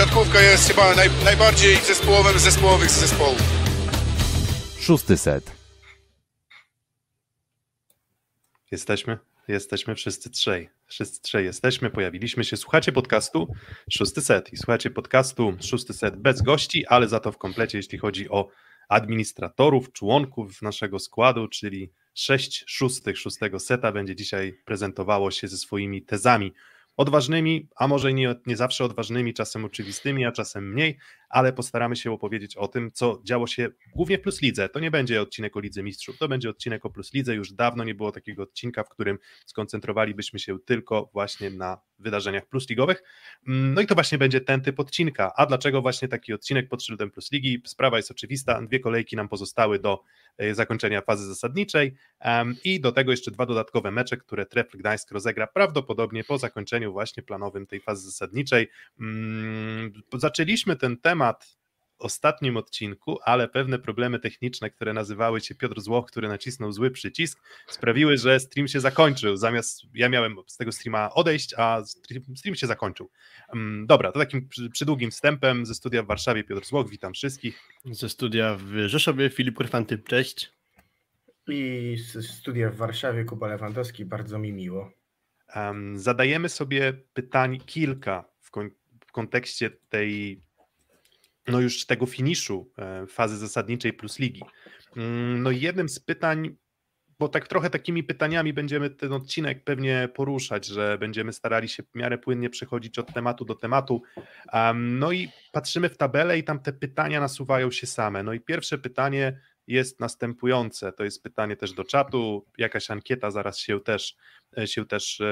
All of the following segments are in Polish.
siatkówka jest chyba naj, najbardziej zespołowym z zespołowych zespołów. Szósty set. Jesteśmy? Jesteśmy wszyscy trzej. Wszyscy trzej jesteśmy, pojawiliśmy się. Słuchacie podcastu Szósty Set i słuchacie podcastu Szósty Set bez gości, ale za to w komplecie, jeśli chodzi o administratorów, członków naszego składu, czyli sześć szóstych szóstego seta będzie dzisiaj prezentowało się ze swoimi tezami odważnymi, a może nie, nie zawsze odważnymi, czasem oczywistymi, a czasem mniej, ale postaramy się opowiedzieć o tym, co działo się głównie w Plus Lidze. To nie będzie odcinek o Lidze Mistrzów, to będzie odcinek o Plus Lidze. Już dawno nie było takiego odcinka, w którym skoncentrowalibyśmy się tylko właśnie na wydarzeniach plusligowych. Mm, no i to właśnie będzie ten typ odcinka. A dlaczego właśnie taki odcinek pod szyldem Plus Ligi? Sprawa jest oczywista. Dwie kolejki nam pozostały do e, zakończenia fazy zasadniczej i do tego jeszcze dwa dodatkowe mecze, które Trefl Gdańsk rozegra prawdopodobnie po zakończeniu właśnie planowym tej fazy zasadniczej. Mm, zaczęliśmy ten temat ostatnim odcinku, ale pewne problemy techniczne, które nazywały się Piotr Złoch, który nacisnął zły przycisk, sprawiły, że stream się zakończył. Zamiast ja miałem z tego streama odejść, a stream się zakończył. Mm, dobra, to takim przydługim wstępem ze studia w Warszawie Piotr Złoch, witam wszystkich. Ze studia w Rzeszowie Filip Kurfanty, cześć. I z studia w Warszawie Kuba Lewandowski, bardzo mi miło. Zadajemy sobie pytań kilka w, kon w kontekście tej no już tego finiszu e, fazy zasadniczej plus ligi. Mm, no i jednym z pytań, bo tak trochę takimi pytaniami będziemy ten odcinek pewnie poruszać, że będziemy starali się w miarę płynnie przechodzić od tematu do tematu. No i patrzymy w tabelę i tam te pytania nasuwają się same. No i pierwsze pytanie jest następujące. To jest pytanie też do czatu, jakaś ankieta zaraz się też, e, się też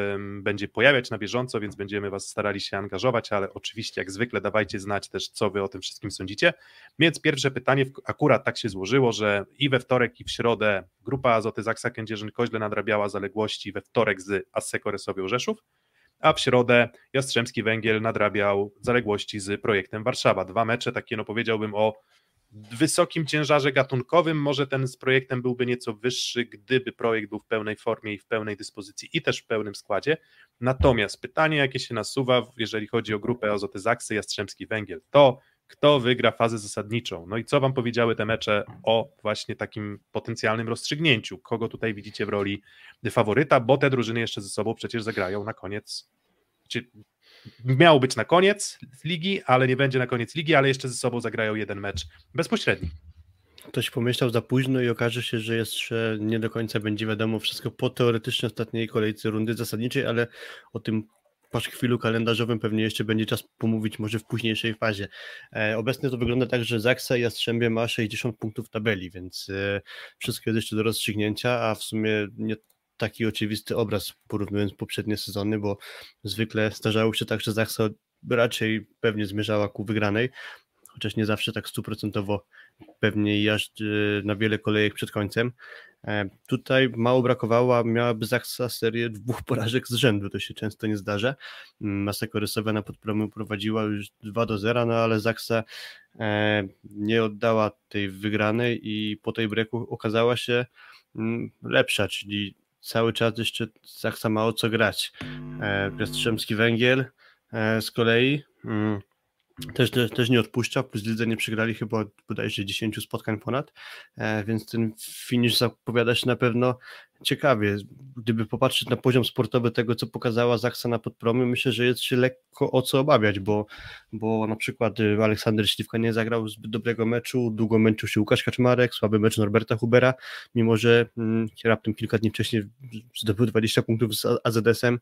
będzie pojawiać na bieżąco, więc będziemy Was starali się angażować, ale oczywiście jak zwykle dawajcie znać też, co Wy o tym wszystkim sądzicie. Więc pierwsze pytanie, akurat tak się złożyło, że i we wtorek i w środę grupa Azoty Zaksa Kędzierzyn-Koźle nadrabiała zaległości we wtorek z Asseko Resowią Rzeszów, a w środę Jastrzębski Węgiel nadrabiał zaległości z projektem Warszawa. Dwa mecze takie, no powiedziałbym o wysokim ciężarze gatunkowym. Może ten z projektem byłby nieco wyższy, gdyby projekt był w pełnej formie i w pełnej dyspozycji i też w pełnym składzie. Natomiast pytanie, jakie się nasuwa, jeżeli chodzi o grupę Azoty Zaksy, Jastrzębski Węgiel, to kto wygra fazę zasadniczą. No i co wam powiedziały te mecze o właśnie takim potencjalnym rozstrzygnięciu? Kogo tutaj widzicie w roli faworyta, bo te drużyny jeszcze ze sobą przecież zagrają na koniec, czy miał być na koniec ligi, ale nie będzie na koniec ligi, ale jeszcze ze sobą zagrają jeden mecz bezpośredni. Ktoś pomyślał za późno i okaże się, że jeszcze nie do końca będzie wiadomo wszystko po teoretycznie ostatniej kolejce rundy zasadniczej, ale o tym chwilu kalendarzowym pewnie jeszcze będzie czas pomówić może w późniejszej fazie. E, obecnie to wygląda tak, że Zaksa i Jastrzębie ma 60 punktów tabeli, więc e, wszystko jest jeszcze do rozstrzygnięcia, a w sumie nie taki oczywisty obraz porównując poprzednie sezony, bo zwykle zdarzało się tak, że Zachsa raczej pewnie zmierzała ku wygranej, chociaż nie zawsze tak stuprocentowo pewnie jażdż na wiele kolejek przed końcem. E, tutaj mało brakowało, miałaby Zachsa serię dwóch porażek z rzędu, to się często nie zdarza. Mm, Masa Korysowa na podpromu prowadziła już 2 do 0, no ale Zachsa e, nie oddała tej wygranej i po tej breku okazała się mm, lepsza, czyli cały czas jeszcze tak samo co grać. E, Jastrzębski Węgiel e, z kolei mm, też, też, nie odpuszcza, plus lidze nie przegrali chyba bodajże 10 spotkań ponad, e, więc ten finish zapowiada się na pewno ciekawie. Gdyby popatrzeć na poziom sportowy tego, co pokazała Zaksa na podpromie, myślę, że jest się lekko o co obawiać, bo, bo na przykład y, Aleksander Śliwka nie zagrał zbyt dobrego meczu, długo męczył się Łukasz Kaczmarek, słaby mecz Norberta Hubera, mimo że mm, raptem kilka dni wcześniej zdobył 20 punktów z AZS-em,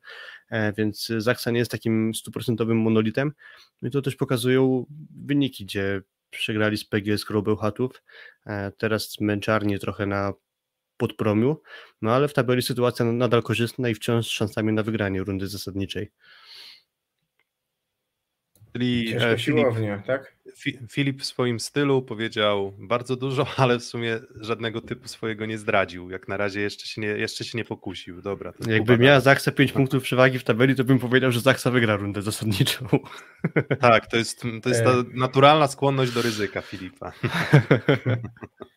e, więc Zaksa nie jest takim stuprocentowym monolitem. No I to też pokazują wyniki, gdzie przegrali z PGS Bełchatów, e, teraz męczarnie trochę na podpromiu, no ale w tabeli sytuacja nadal korzystna i wciąż z szansami na wygranie rundy zasadniczej. Czyli e, siłownie, tak? Filip w swoim stylu powiedział bardzo dużo, ale w sumie żadnego typu swojego nie zdradził. Jak na razie jeszcze się nie, jeszcze się nie pokusił. Dobra. Jakby miała Zaksa 5 punktów przewagi w tabeli, to bym powiedział, że Zaksa wygra rundę zasadniczą. Tak, to jest, to jest ta e. naturalna skłonność do ryzyka Filipa.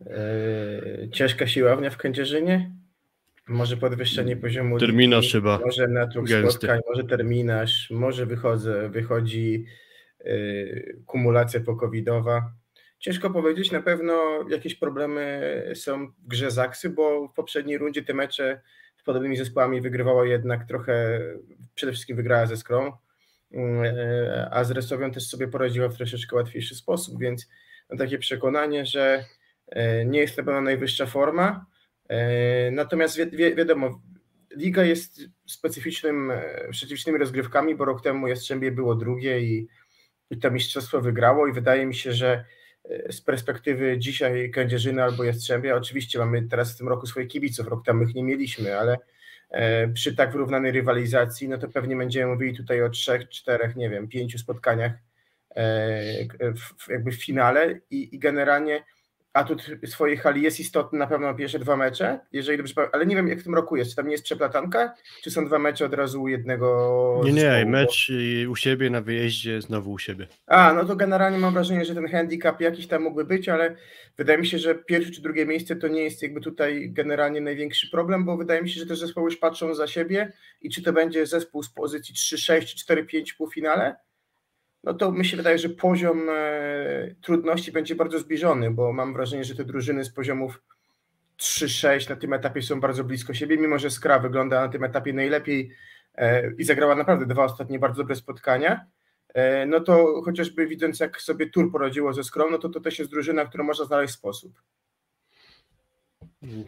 Yy, ciężka siłownia w Kędzierzynie? Może podwyższenie poziomu Terminarz chyba. Może natłok spotkań, może terminarz, może wychodzę, wychodzi yy, kumulacja pokowidowa. Ciężko powiedzieć, na pewno jakieś problemy są w grze Zaksy, bo w poprzedniej rundzie te mecze z podobnymi zespołami wygrywała jednak trochę, przede wszystkim wygrała ze Skrą, yy, a z Resowią też sobie poradziła w troszeczkę łatwiejszy sposób, więc mam takie przekonanie, że nie jest to pewno najwyższa forma, natomiast wi wi wiadomo, liga jest specyficznym, specyficznymi rozgrywkami, bo rok temu Jastrzębie było drugie i, i to mistrzostwo wygrało i wydaje mi się, że e, z perspektywy dzisiaj Kędzierzyny albo Jastrzębia, oczywiście mamy teraz w tym roku swoich kibiców, rok temu ich nie mieliśmy, ale e, przy tak wyrównanej rywalizacji, no to pewnie będziemy mówili tutaj o trzech, czterech, nie wiem, pięciu spotkaniach e, jakby w finale i, i generalnie atut swojej hali jest istotny na pewno na pierwsze dwa mecze, jeżeli dobrze ale nie wiem jak w tym roku jest, czy tam nie jest przeplatanka, czy są dwa mecze od razu u jednego Nie, nie, zespołu, mecz bo... u siebie, na wyjeździe, znowu u siebie. A, no to generalnie mam wrażenie, że ten handicap jakiś tam mógłby być, ale wydaje mi się, że pierwsze czy drugie miejsce to nie jest jakby tutaj generalnie największy problem, bo wydaje mi się, że te zespoły już patrzą za siebie i czy to będzie zespół z pozycji 3-6 czy 4-5 w półfinale, no to mi się wydaje, że poziom e, trudności będzie bardzo zbliżony, bo mam wrażenie, że te drużyny z poziomów 3-6 na tym etapie są bardzo blisko siebie, mimo że Skra wygląda na tym etapie najlepiej e, i zagrała naprawdę dwa ostatnie bardzo dobre spotkania, e, no to chociażby widząc jak sobie Tur poradziło ze Skrą, no to to też jest drużyna, którą można znaleźć sposób.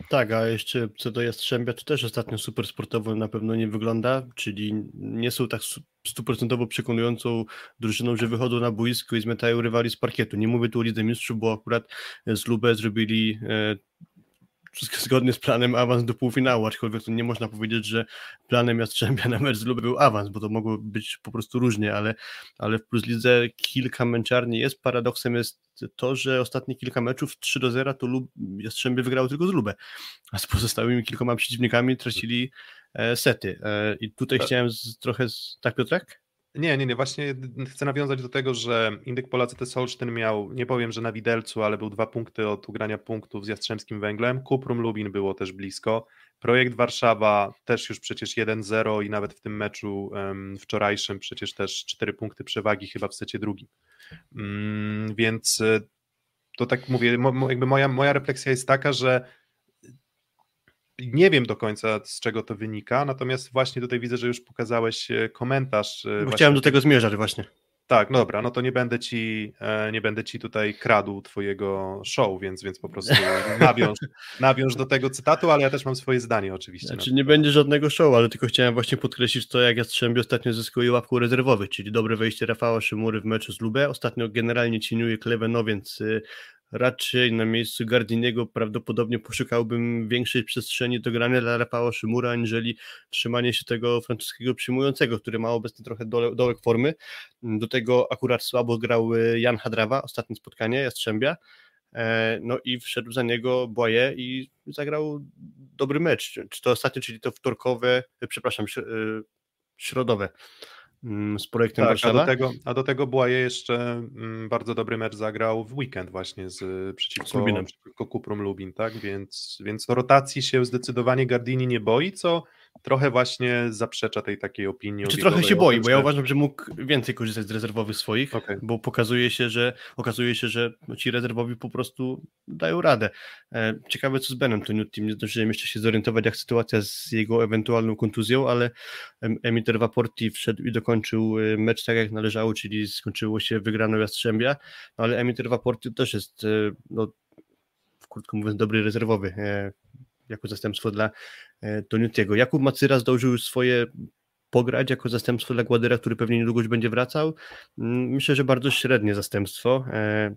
Tak, a jeszcze co do Jastrzębia, to też ostatnio super sportowo na pewno nie wygląda, czyli nie są tak stuprocentowo przekonującą drużyną, że wychodzą na boisko i zmietają rywali z parkietu. Nie mówię tu o Lidze Mistrzów, bo akurat z Lubę zrobili e, zgodnie z planem awans do półfinału, aczkolwiek to nie można powiedzieć, że planem Jastrzębia na mecz z Lubę był awans, bo to mogło być po prostu różnie, ale, ale w Plus Lidze kilka męczarni jest. Paradoksem jest to, że ostatnie kilka meczów 3 do 0 to Lub, Jastrzębie wygrało tylko z Lubę, a z pozostałymi kilkoma przeciwnikami tracili e, sety. E, I tutaj tak. chciałem z, trochę... Z... Tak, Piotrek? Nie, nie, nie. Właśnie chcę nawiązać do tego, że Indyk Polacy te Solsztyn miał, nie powiem, że na widelcu, ale był dwa punkty od ugrania punktów z Jastrzębskim Węglem. Kuprum Lubin było też blisko. Projekt Warszawa też już przecież 1-0 i nawet w tym meczu um, wczorajszym przecież też cztery punkty przewagi chyba w secie drugim. Um, więc e, to tak mówię, mo, jakby moja, moja refleksja jest taka, że nie wiem do końca z czego to wynika, natomiast właśnie tutaj widzę, że już pokazałeś e, komentarz. E, no chciałem do tego zmierzać właśnie. Tak, no dobra, no to nie będę ci, e, nie będę ci tutaj kradł twojego show, więc, więc po prostu nawiąż, nawiąż do tego cytatu, ale ja też mam swoje zdanie oczywiście. Znaczy nie będzie żadnego show, ale tylko chciałem właśnie podkreślić to, jak Jastrzębie ostatnio zyskuje łapką rezerwowych, czyli dobre wejście Rafała Szymury w meczu z Lubę. Ostatnio generalnie cieniuje Kleveno, więc y, raczej na miejscu Gardiniego prawdopodobnie poszukałbym większej przestrzeni do grania dla Rafała Szymura, aniżeli trzymanie się tego francuskiego przyjmującego, który ma obecnie trochę dołek formy. Do tego akurat słabo grał y, Jan Hadrawa, ostatnie spotkanie Jastrzębia, e, no i wszedł za niego Boye i zagrał dobry mecz. Czy to ostatnio, czyli to wtorkowe, przepraszam, y, środowe z projektem tak, Warszawa. A do tego, a do tego Błaje jeszcze mm, bardzo dobry mecz zagrał w weekend właśnie z, przeciwko, z przeciwko Kuprum Lubin, tak? Więc, więc rotacji się zdecydowanie Gardini nie boi, co trochę właśnie zaprzecza tej takiej opinii. Czy trochę się boi, bo ja uważam, że mógł więcej korzystać z rezerwowych swoich, okay. bo pokazuje się, że okazuje się, że ci rezerwowi po prostu dają radę. E, ciekawe co z Benem Toniutim, nie zdążyłem jeszcze się zorientować jak sytuacja z jego ewentualną kontuzją, ale Emiter Vaporti wszedł i dokończył e, mecz tak jak należało, czyli skończyło się wygraną Jastrzębia, no ale Emiter Vaporti też jest e, no, krótko mówiąc dobry rezerwowy jako zastępstwo dla e, Toniutiego. Jakub Macyra zdążył już swoje pograć jako zastępstwo dla Gładyra, który pewnie niedługo już będzie wracał. Mm, myślę, że bardzo średnie zastępstwo. E,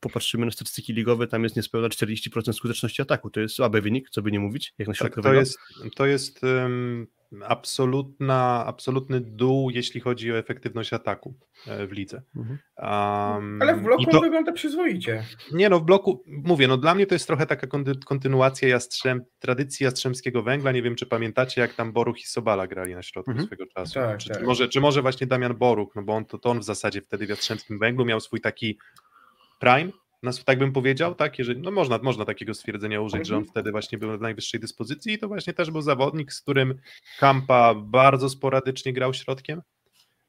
popatrzymy na statystyki ligowe, tam jest niespełna 40% skuteczności ataku. To jest słaby wynik, co by nie mówić, jak na. Tak, to jest, to jest um, absolutna, absolutny dół, jeśli chodzi o efektywność ataku e, w lidze. Mhm. Um, Ale w bloku to, wygląda przyzwoicie. Nie no, w bloku, mówię, no dla mnie to jest trochę taka kontynuacja jastrzęb, tradycji Jastrzębskiego Węgla, nie wiem czy pamiętacie jak tam Boruch i Sobala grali na środku mhm. swego czasu. Tak, czy, tak. Czy, może, czy może właśnie Damian Boruch, no bo on to, to on w zasadzie wtedy w Jastrzębskim Węglu miał swój taki prime, tak bym powiedział, tak, jeżeli, no można, można takiego stwierdzenia użyć, że on mhm. wtedy właśnie był na najwyższej dyspozycji i to właśnie też był zawodnik, z którym Kampa bardzo sporadycznie grał środkiem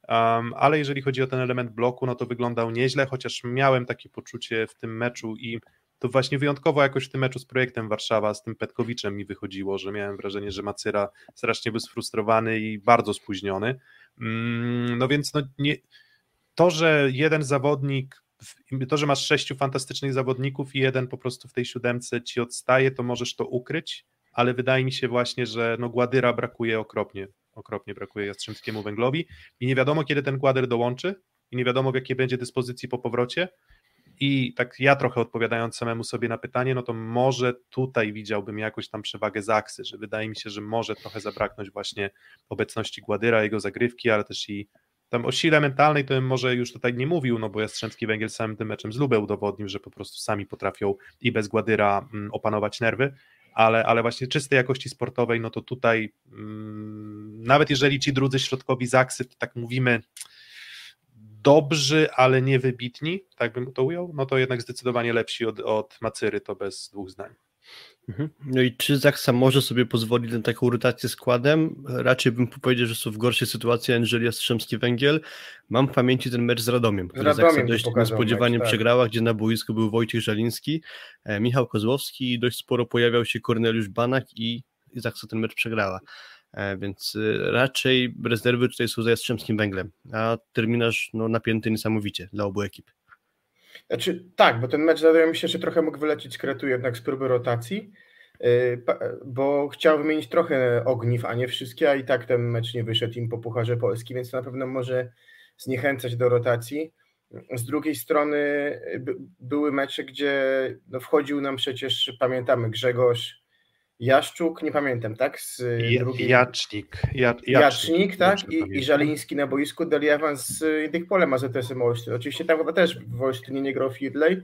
um, ale jeżeli chodzi o ten element bloku, no to wyglądał nieźle, chociaż miałem takie poczucie w tym meczu i to właśnie wyjątkowo jakoś w tym meczu z projektem Warszawa, z tym Petkowiczem mi wychodziło, że miałem wrażenie, że Macyra strasznie był sfrustrowany i bardzo spóźniony. Mm, no więc no nie, to, że jeden zawodnik, to, że masz sześciu fantastycznych zawodników i jeden po prostu w tej siódemce ci odstaje, to możesz to ukryć, ale wydaje mi się właśnie, że no Gładyra brakuje okropnie, okropnie brakuje Jastrzębskiemu Węglowi i nie wiadomo, kiedy ten Gładyr dołączy i nie wiadomo, w jakiej będzie dyspozycji po powrocie, i tak ja trochę odpowiadając samemu sobie na pytanie, no to może tutaj widziałbym jakąś tam przewagę Zaksy, że wydaje mi się, że może trochę zabraknąć właśnie obecności Gładyra, jego zagrywki, ale też i tam o sile mentalnej to bym może już tutaj nie mówił, no bo Jastrzębski Węgiel samym tym meczem z Lubę udowodnił, że po prostu sami potrafią i bez Gładyra mm, opanować nerwy, ale, ale właśnie czystej jakości sportowej, no to tutaj mm, nawet jeżeli ci drudzy środkowi Zaksy, to tak mówimy, dobrzy, ale nie wybitni, tak bym to ujął, no to jednak zdecydowanie lepsi od, od Macyry, to bez dwóch zdań. Mhm. No i czy Zaksa może sobie pozwolić na taką rotację składem? Raczej bym powiedział, że są w gorszej sytuacji Angelia Jastrzębski Węgiel. Mam w pamięci ten mecz z Radomiem, który Zaksa dość niespodziewanie mecz, tak. przegrała, gdzie na boisku był Wojciech Żaliński, e, Michał Kozłowski i dość sporo pojawiał się Korneliusz Banak i, Zaksa ten mecz przegrała. E, więc y, raczej rezerwy tutaj są za Jastrzębskim Węglem, a terminarz no, napięty niesamowicie dla obu ekip. Znaczy, tak, bo ten mecz wydaje mi się, że trochę mógł wylecieć z kretu jednak z próby rotacji, y, bo chciał wymienić trochę ogniw, a nie wszystkie, a i tak ten mecz nie wyszedł im po Pucharze Polski, więc to na pewno może zniechęcać do rotacji. Z drugiej strony y, były mecze, gdzie no wchodził nam przecież, pamiętamy, Grzegorz Jaszczuk, nie pamiętam, tak? Z drugiej... Jacznik. Ja, jacznik, jacznik, tak? I, I Żaliński na boisku, Deli Evans z tych polem AZS-em Olsztyn. Oczywiście tam chyba też w Olsztynie nie grał Fidley,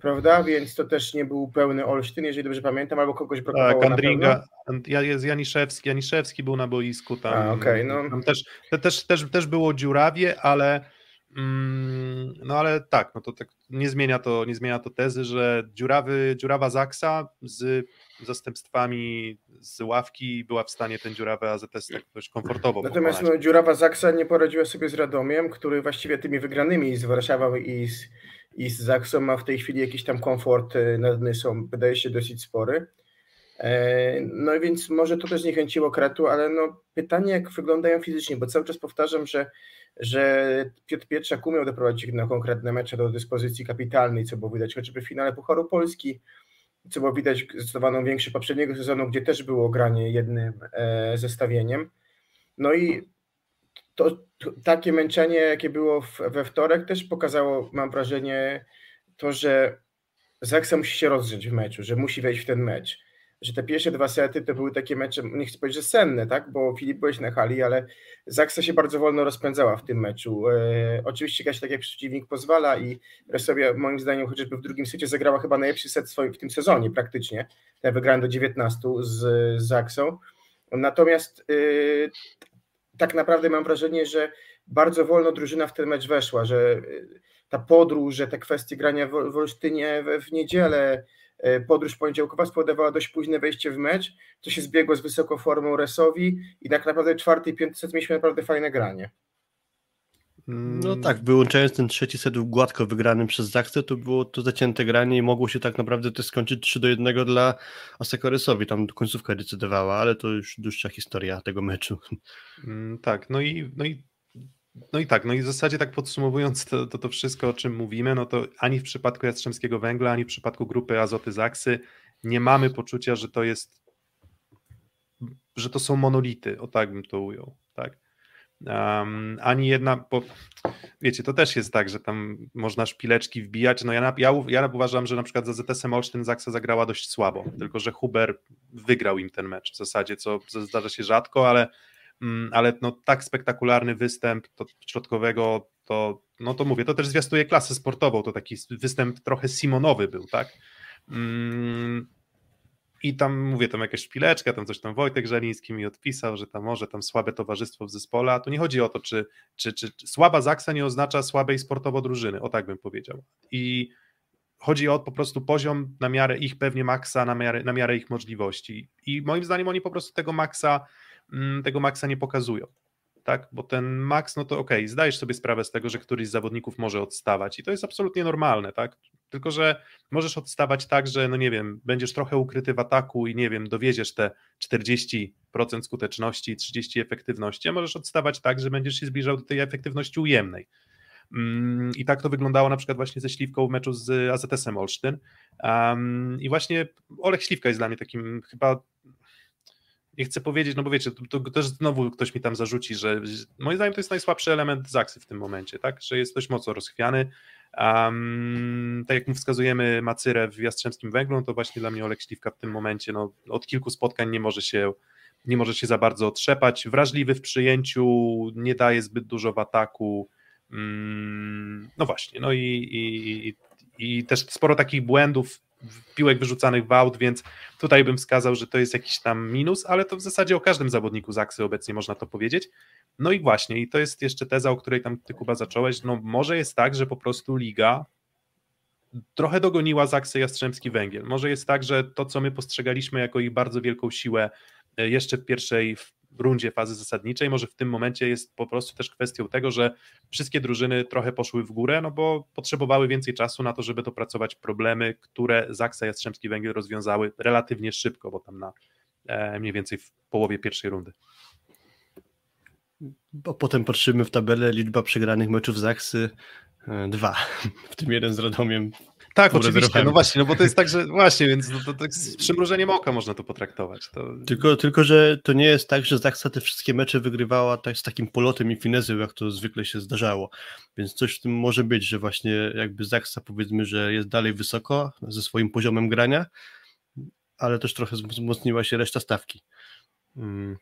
prawda? Więc to też nie był pełny Olsztyn, jeżeli dobrze pamiętam, albo kogoś brakowało Tak, Andringa, jest Janiszewski, Janiszewski był na boisku tam. A, okay, no. tam też, też, też, też było dziurawie, ale mm, no ale tak, no to tak nie zmienia to, nie zmienia to tezy, że dziurawy, dziurawa Zaksa z zastępstwami z ławki była w stanie ten dziurawy AZS tak dość komfortowo Natomiast no, dziurawa Zaksa nie poradziła sobie z Radomiem, który właściwie tymi wygranymi z Warszawą i z, i z Zaksą ma w tej chwili jakiś tam komfort y, nad są, wydaje się dosyć spory. E, no więc może to też niechęciło Kretu, ale no pytanie jak wyglądają fizycznie, bo cały czas powtarzam, że, że Piotr Pietrzak umiał doprowadzić na konkretne mecze do dyspozycji kapitalnej, co było widać chociażby w finale Pucharu Polski, co było widać zdecydowaną większy poprzedniego sezonu, gdzie też było granie jednym e, zestawieniem. No i to, to, takie męczenie, jakie było w, we wtorek, też pokazało, mam wrażenie, to, że Zaksa musi się rozgrzeć w meczu, że musi wejść w ten mecz że te pierwsze dwa sety to były takie mecze, nie chcę powiedzieć, że senne, tak? Bo Filip byłeś na hali, ale Zaksa się bardzo wolno rozpędzała w tym meczu. E, oczywiście jakaś tak jak przeciwnik pozwala i sobie moim zdaniem chociażby w drugim secie zagrała chyba najlepszy set swoim w tym sezonie praktycznie. Ja wygrałem do 19 z, z Zaksą. Natomiast e, tak naprawdę mam wrażenie, że bardzo wolno drużyna w ten mecz weszła, że e, ta podróż, że te kwestie grania w, w Olsztynie w, w niedzielę, E, podróż poniedziałkowa spowodowała dość późne wejście w mecz, co się zbiegło z wysoką formą Resowi i tak naprawdę czwarty i piąty set mieliśmy naprawdę fajne granie. No tak, wyłączając ten trzeci set gładko wygranym przez Zaksę, to było to zacięte granie i mogło się tak naprawdę też skończyć 3 do 1 dla Asekoresowi. Tam końcówka decydowała, ale to już dłuższa historia tego meczu. Mm, tak, no i, no i no i tak, no i w zasadzie tak podsumowując to, to, to, wszystko, o czym mówimy, no to ani w przypadku Jastrzębskiego Węgla, ani w przypadku grupy Azoty Zaksy nie mamy poczucia, że to jest, że to są monolity, o tak bym to ujął, tak. Um, ani jedna, bo wiecie, to też jest tak, że tam można szpileczki wbijać, no ja, ja, ja uważam, że na przykład za ZS-em Olsztyn Zaksa zagrała dość słabo, tylko że Huber wygrał im ten mecz w zasadzie, co zdarza się rzadko, ale ale no, tak spektakularny występ środkowego, to, no to mówię, to też zwiastuje klasę sportową, to taki występ trochę Simonowy był, tak? Mm, I tam mówię, tam jakaś szpileczka, tam coś tam Wojtek Żeliński mi odpisał, że tam może tam słabe towarzystwo w zespole, a tu nie chodzi o to, czy, czy, czy, czy słaba Zaksa nie oznacza słabej sportowo drużyny, o tak bym powiedział. I chodzi o po prostu poziom na miarę ich pewnie maksa, na miarę, na miarę ich możliwości. I moim zdaniem oni po prostu tego maksa Mm, tego maksa nie pokazują. tak? Bo ten maks, no to okej, okay, zdajesz sobie sprawę z tego, że któryś z zawodników może odstawać i to jest absolutnie normalne, tak? Tylko, że możesz odstawać tak, że no nie wiem, będziesz trochę ukryty w ataku i nie wiem, dowieziesz te 40% skuteczności, 30% efektywności, a możesz odstawać tak, że będziesz się zbliżał do tej efektywności ujemnej. Mm, I tak to wyglądało na przykład właśnie ze Śliwką w meczu z AZS-em Olsztyn. I właśnie Olek Śliwka jest dla mnie takim chyba nie chcę powiedzieć, no bo wiecie, to, to, też znowu ktoś mi tam zarzuci, że moim zdaniem to jest najsłabszy element Zaksy w tym momencie, tak, że jest dość mocno rozchwiany. Um, tak jak mu wskazujemy Macyrę w Jastrzębskim Węglu, no to właśnie dla mnie Olek Śliwka w tym momencie no, od kilku spotkań nie może się nie może się za bardzo otrzepać, wrażliwy w przyjęciu, nie daje zbyt dużo w ataku, um, no właśnie, no i, i, i też sporo takich błędów piłek wyrzucanych w aut, więc tutaj bym wskazał, że to jest jakiś tam minus, ale to w zasadzie o każdym zawodniku Zaksy obecnie można to powiedzieć. No i właśnie, i to jest jeszcze teza, o której tam ty Kuba zacząłeś, no może jest tak, że po prostu liga trochę dogoniła Zaksy Jastrzębski Węgiel. Może jest tak, że to, co my postrzegaliśmy jako ich bardzo wielką siłę e, jeszcze w pierwszej rundzie fazy zasadniczej. Może w tym momencie jest po prostu też kwestią tego, że wszystkie drużyny trochę poszły w górę, no bo potrzebowały więcej czasu na to, żeby dopracować problemy, które Zaksa Jastrzębski Węgiel rozwiązały relatywnie szybko, bo tam na e, mniej więcej w połowie pierwszej rundy. Bo potem patrzymy w tabelę, liczba przegranych meczów Zaksy e, dwa, w tym jeden z Radomiem tak, oczywiście, no właśnie, no bo to jest tak, że właśnie, więc to, to, tak z przymrużeniem oka można to potraktować. To... Tylko, tylko, że to nie jest tak, że Zaksa te wszystkie mecze wygrywała tak z takim polotem i finezją, jak to zwykle się zdarzało. Więc coś w tym może być, że właśnie jakby Zaksa powiedzmy, że jest dalej wysoko ze swoim poziomem grania, ale też trochę wzmocniła się reszta stawki. Mm.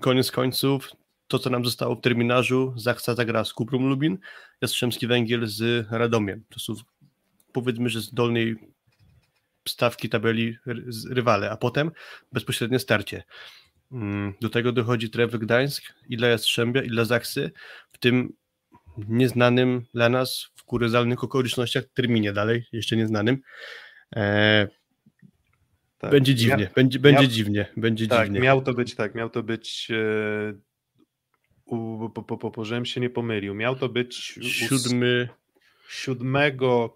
Koniec końców, to co nam zostało w terminarzu, Zaksa zagra z Kuprum Lubin, Jastrzębski Węgiel z Radomiem. To są powiedzmy, że z dolnej stawki tabeli rywale, a potem bezpośrednie starcie. Mm, do tego dochodzi Trewy Gdańsk i dla Jastrzębia i dla Zaksy w tym nieznanym dla nas w kuryzalnych okolicznościach terminie dalej, jeszcze nieznanym. E, tak. Będzie dziwnie, Mia będzie, będzie dziwnie, będzie tak, dziwnie. Miał to być tak, miał to być e, u, po, po, po, żebym się nie pomylił, miał to być siódmy 7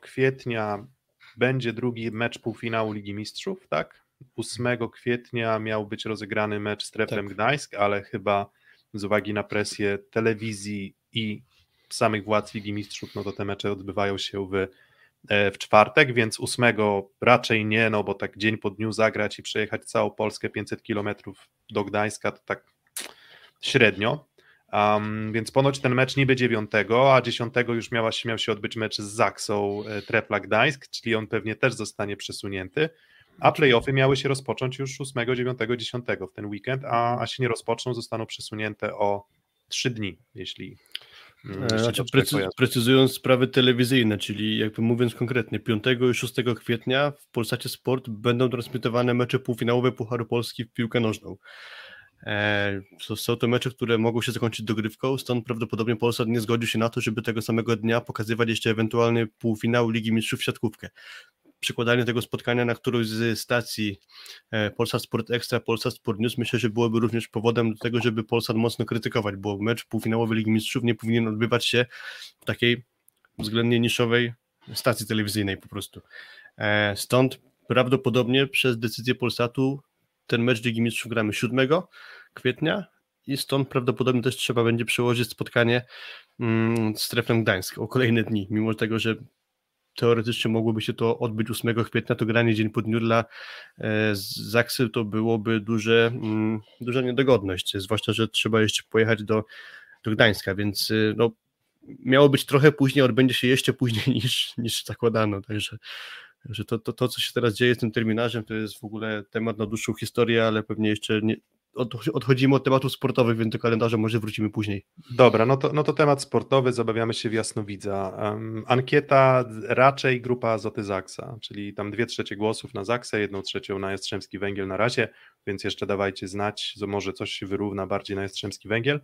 kwietnia będzie drugi mecz półfinału Ligi Mistrzów, tak? 8 kwietnia miał być rozegrany mecz z Treflem tak. Gdańsk, ale chyba z uwagi na presję telewizji i samych władz Ligi Mistrzów, no to te mecze odbywają się w, e, w czwartek, więc 8 raczej nie, no bo tak dzień po dniu zagrać i przejechać całą Polskę 500 kilometrów do Gdańska to tak średnio. Um, więc ponoć ten mecz niby 9, a 10 już miała, miał się odbyć mecz z Zaksą e, Trepla Gdańsk, czyli on pewnie też zostanie przesunięty. A playoffy miały się rozpocząć już 8, 9, 10 w ten weekend, a, a się nie rozpoczną, zostaną przesunięte o 3 dni, jeśli. Znaczy, precy precyzując sprawy telewizyjne, czyli jakby mówiąc konkretnie, 5 i 6 kwietnia w Polsacie Sport będą transmitowane mecze półfinałowe Pucharu Polski w piłkę nożną. E, są to mecze, które mogą się zakończyć dogrywką, stąd prawdopodobnie Polsat nie zgodził się na to, żeby tego samego dnia pokazywać jeszcze ewentualny półfinał Ligi Mistrzów w siatkówkę. Przykładanie tego spotkania na którąś z stacji e, Polsat Sport Extra, Polsat Sport News myślę, że byłoby również powodem do tego, żeby Polsat mocno krytykować, bo mecz półfinałowy Ligi Mistrzów nie powinien odbywać się w takiej względnie niszowej stacji telewizyjnej po prostu. E, stąd prawdopodobnie przez decyzję Polsatu ten mecz Ligi Mistrzów gramy 7 kwietnia i stąd prawdopodobnie też trzeba będzie przełożyć spotkanie mm, z Treflem Gdańsk o kolejne dni, mimo tego, że teoretycznie mogłoby się to odbyć 8 kwietnia, to granie dzień po dniu dla e, Zaksy to byłoby duże, mm, duża niedogodność, zwłaszcza, że trzeba jeszcze pojechać do, do Gdańska, więc y, no, miało być trochę później, odbędzie się jeszcze później niż, niż zakładano, także że to, to, to, co się teraz dzieje z tym terminarzem, to jest w ogóle temat na dłuższą historię, ale pewnie jeszcze nie, odchodzimy od tematów sportowych, więc do kalendarza może wrócimy później. Dobra, no to, no to temat sportowy, zabawiamy się w Jasnowidza. Um, ankieta raczej grupa Azoty Zaksa, czyli tam dwie trzecie głosów na Zaksę, jedną trzecią na Jastrzębski Węgiel na razie, więc jeszcze dawajcie znać, że może coś się wyrówna bardziej na Jastrzębski Węgiel.